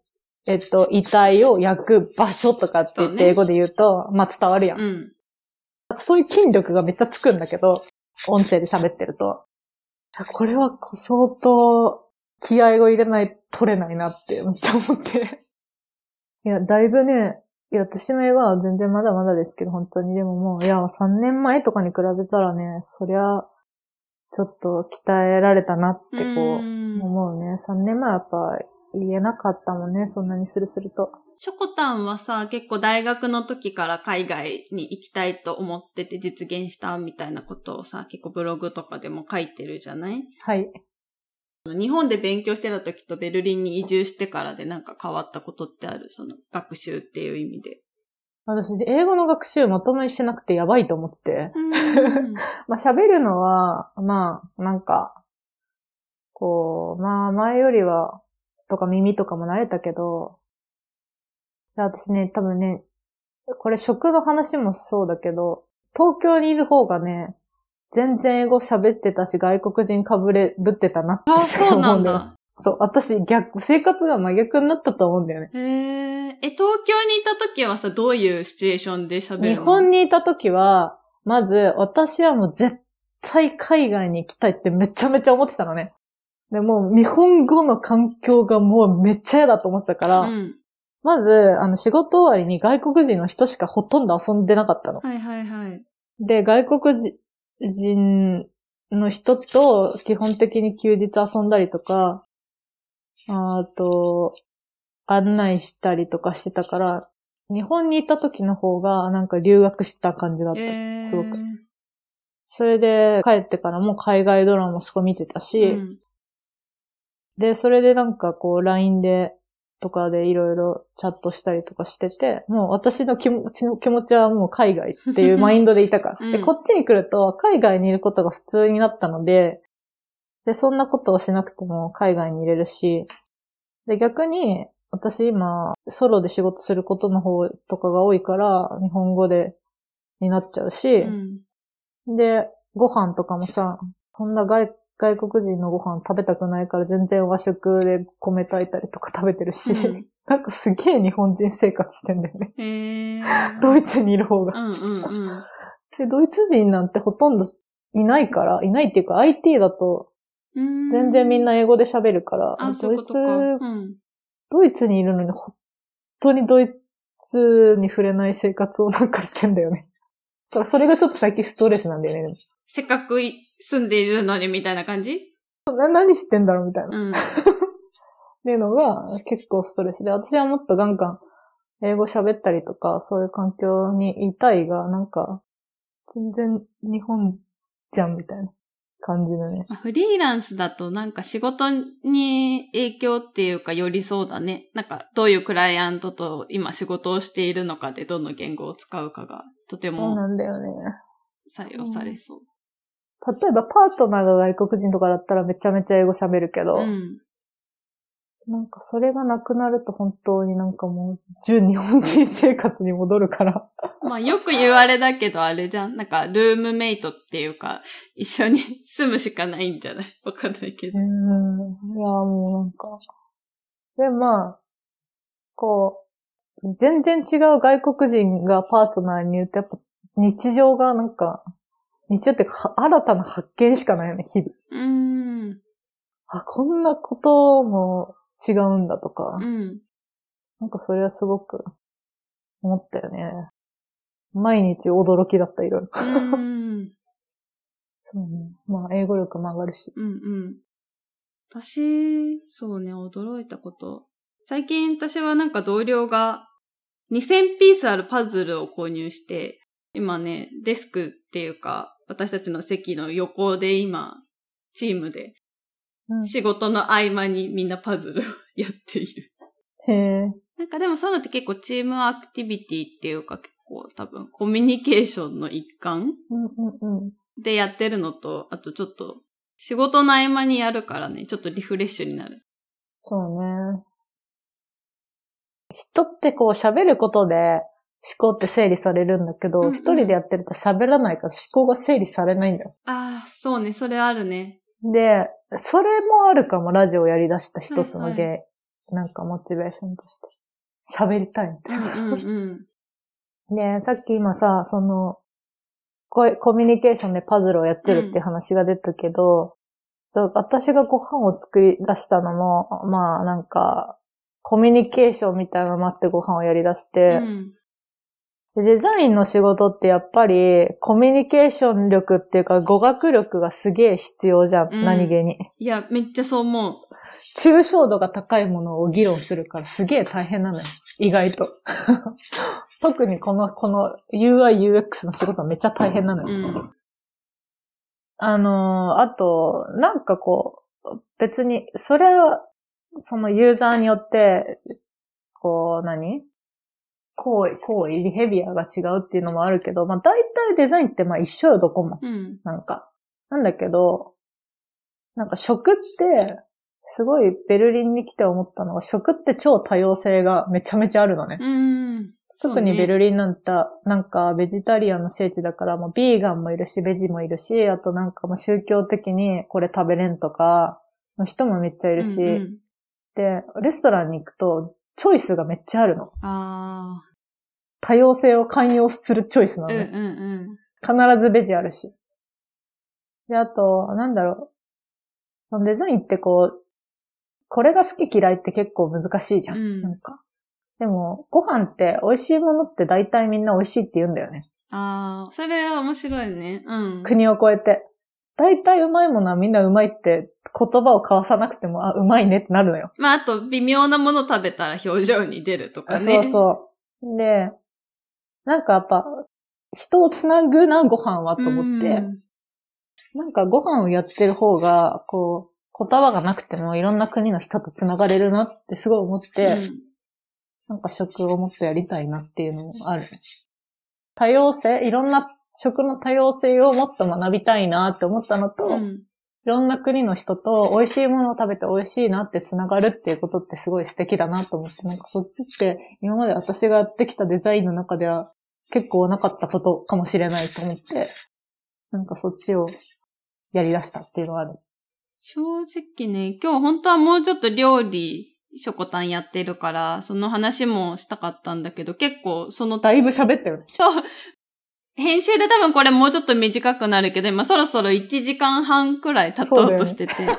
えっと、遺体を焼く場所とかって言って英語で言うと、まあ伝わるやん。うん。そういう筋力がめっちゃつくんだけど、音声で喋ってると。これは相当気合を入れないと取れないなってめっちゃ思って。いや、だいぶね、いや、私の映画は全然まだまだですけど、本当に。でももう、いや、3年前とかに比べたらね、そりゃ、ちょっと鍛えられたなってこう、ん思うね。3年前はやっぱ言えなかったもんね、そんなにするすると。ショコタンはさ、結構大学の時から海外に行きたいと思ってて実現したみたいなことをさ、結構ブログとかでも書いてるじゃない？はい。日本で勉強してた時とベルリンに移住してからでなんか変わったことってある？その学習っていう意味で。私、英語の学習まともにしてなくてやばいと思ってて。うん。まあ喋るのは、まあ、なんか、こう、まあ前よりは、とか耳とかも慣れたけど、私ね、多分ね、これ食の話もそうだけど、東京にいる方がね、全然英語喋ってたし、外国人かぶれぶってたなってあ、すごいそうな思うんだ。そう、私逆、生活が真逆になったと思うんだよね。へえ。え、東京にいた時はさ、どういうシチュエーションで喋るの？日本にいた時は、まず、私はもう絶対海外に行きたいってめちゃめちゃ思ってたのね。でもう、日本語の環境がもうめっちゃ嫌だと思ってたから、うん。まず、あの、仕事終わりに外国人の人しかほとんど遊んでなかったの。はいはいはい。で、外国人の人と基本的に休日遊んだりとか、あと、案内したりとかしてたから、日本に行った時の方がなんか留学した感じだった。えー、すごく。それで帰ってからも海外ドラマもすごい見てたし、うんで、それでなんかこう LINE でとかでいろいろチャットしたりとかしてて、もう私の気持ちの気持ちはもう海外っていう マインドでいたから。うんで、こっちに来ると海外にいることが普通になったので、で、そんなことをしなくても海外にいれるし、で、逆に私今ソロで仕事することの方とかが多いから日本語でになっちゃうし、うん。で、ご飯とかもさ、こんな外外国人のご飯食べたくないから全然和食で米炊いたりとか食べてるし、うん なんかすげえ日本人生活してんだよね。へー。ドイツにいる方が。うんうんうん。で、ドイツ人なんてほとんどいないから、いないっていうか IT だとうん全然みんな英語で喋るから。ドイツ、うん。ドイツにいるのに本当にドイツに触れない生活をなんかしてんだよね。だからそれがちょっと最近ストレスなんだよね。せっかくい住んでいるのにみたいな感じ？な何してんだろうみたいな。うん。っていうのが結構ストレスで、私はもっとガンガン英語喋ったりとか、そういう環境にいたいが、なんか、全然日本じゃんみたいな感じだね。まあフリーランスだとなんか仕事に影響っていうか寄りそうだね。なんかどういうクライアントと今仕事をしているのかでどの言語を使うかがとてそうもなんだよね。採用されそう。例えばパートナーが外国人とかだったらめちゃめちゃ英語喋るけど、うん。なんかそれがなくなると本当になんかもう、純日本人生活に戻るから。まあよく言われだけどあれじゃん。なんかルームメイトっていうか一緒に住むしかないんじゃない？わかんないけど。うーん。いや、もうなんか。で、まあ、こう、全然違う外国人がパートナーに言うと、やっぱ日常がなんか、日常って新たな発見しかないよね、日々。うーん。あ、こんなことも違うんだとか、うん。なんかそれはすごく思ったよね。毎日驚きだった、いろいろ。うーん。そうね。まあ、英語力も上がるし。うんうん。私、そうね、驚いたこと。最近私はなんか同僚が2000ピースあるパズルを購入して、今ね、デスクっていうか、私たちの席の横で今、チームでうん仕事の合間にみんなパズルをやっている。へえ。なんかでもそういうのって結構チームアクティビティっていうか結構多分コミュニケーションの一環。でやってるのと、あとちょっと仕事の合間にやるからね、ちょっとリフレッシュになる。そうね。人ってこう喋ることで思考って整理されるんだけど、うんうん一、人でやってると喋らないから思考が整理されないんだよ。ああ、そうね、それあるね。で、それもあるかも、ラジオやり出した一つのはいゲー、なんかモチベーションとして。喋りたいみたいうんうんうん。な。で、さっき今さ、その、コミュニケーションでパズルをやってるっていう話が出たけど、そう、私がご飯を作り出したのも、まあなんか、コミュニケーションみたいなのもあってご飯をやり出して、うんでデザインの仕事ってやっぱりコミュニケーション力っていうか語学力がすげえ必要じゃん、うん何気に。いや、めっちゃそう思う。抽象度が高いものを議論するからすげえ大変なのよ。意外と。特にこの、この UI、UX の仕事はめっちゃ大変なのよ。うん。あのーあと、なんかこう、別に、それは、そのユーザーによって、こう何、行為、行為、ビヘビアが違うっていうのもあるけど、まあ大体デザインってまあ一緒よ、どこも。うん。なんか。なんだけど、なんか食って、すごいベルリンに来て思ったのは、食って超多様性がめちゃめちゃあるのね。うん。特にベルリリンなんて、なんかベジタリアンの聖地だから、もうビーガンもいるし、ベジもいるし、あとなんかもう宗教的にこれ食べれんとか、の人もめっちゃいるし、うんうん、で、レストランに行くと、チョイスがめっちゃあるの。あ多様性を寛容するチョイスなあ。うんのね。うん必ずベジあるし。で、あと、なんだろう。デザインってこう、これが好き嫌いって結構難しいじゃん。うんなんか。でも、ご飯って美味しいものって大体みんな美味しいって言うんだよね。うん。ああ、それは面白いね。うん。国を越えて。大体うまいものはみんなうまいって言葉を交わさなくても、あ、うまいねってなるのよ。まあ、あと、微妙なもの食べたら表情に出るとかね。そうそう。で、なんかやっぱ、人をつなぐな、ご飯はと思って、うん。なんかご飯をやってる方が、こう、言葉がなくてもいろんな国の人とつながれるなってすごい思って、うん。なんか食をもっとやりたいなっていうのもある。多様性、いろんな食の多様性をもっと学びたいなって思ったのと、いうんろんな国の人と美味しいものを食べて美味しいなってつながるっていうことってすごい素敵だなと思って、なんかそっちって今まで私がやってきたデザインの中では結構なかったことかもしれないと思って、なんかそっちをやり出したっていうのがある。正直ね、今日本当はもうちょっと料理、ショコタンやってるから、その話もしたかったんだけど、結構その、だいぶ喋ったよね。そう、編集で多分これもうちょっと短くなるけど、今そろそろ1時間半くらい経とうとしてて。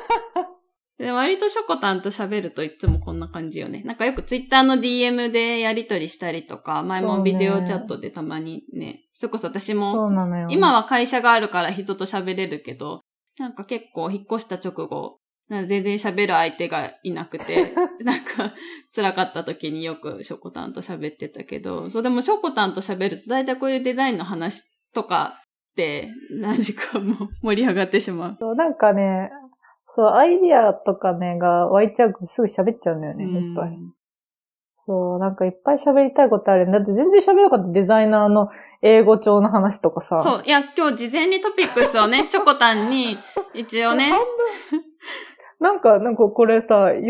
で割とショコタンと喋るといつもこんな感じよね。なんかよくツイッターの DM でやりとりしたりとか、前もビデオチャットでたまにね、それこそ私も。今は会社があるから人と喋れるけど、なんか結構引っ越した直後、なんか全然喋る相手がいなくて、なんか辛かった時によくショコタンと喋ってたけど、そうでもショコタンと喋ると大体こういうデザインの話とかって何時間も盛り上がってしまう。そうなんかね、そう、アイディアとかね、が湧いちゃうすぐ喋っちゃうんだよね、いっぱい。そう、なんかいっぱい喋りたいことある。だって全然喋らなかったデザイナーの英語帳の話とかさ。そう、いや、今日事前にトピックスをね、ショコタンに一応ねなんか、なんかこれさ、4、4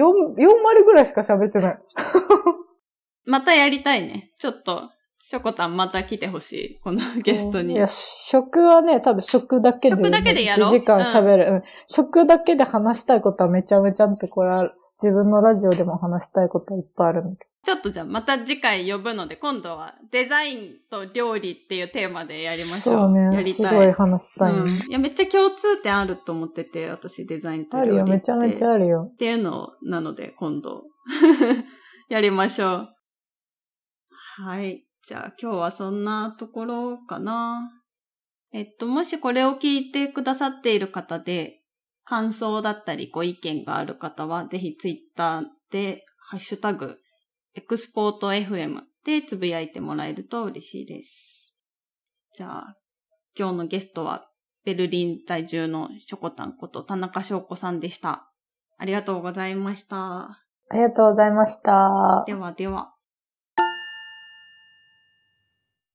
割ぐらいしか喋ってない。またやりたいね。ちょっと、ショコタンまた来てほしい。このゲストに。いや、食はね、多分食だけで、食だけでやろ？う1時間喋る、うん食だけで話したいことはめちゃめちゃあって、これは自分のラジオでも話したいことはいっぱいあるんだけちょっとじゃあまた次回呼ぶので、今度はデザインと料理っていうテーマでやりましょう。そうね。やりたい。すごい話したい、ねうん。いや、めっちゃ共通点あると思ってて、私デザインとあるよ、料理って。めちゃめちゃあるよ。っていうのなので、今度、やりましょう。はい。じゃあ今日はそんなところかな。えっと、もしこれを聞いてくださっている方で、感想だったりご意見がある方は、ぜひツイッターで、ハッシュタグ、エクスポート FM でつぶやいてもらえると嬉しいです。じゃあ、今日のゲストは、ベルリン在住のショコタンこと田中翔子さんでした。ありがとうございました。ありがとうございました。ではでは。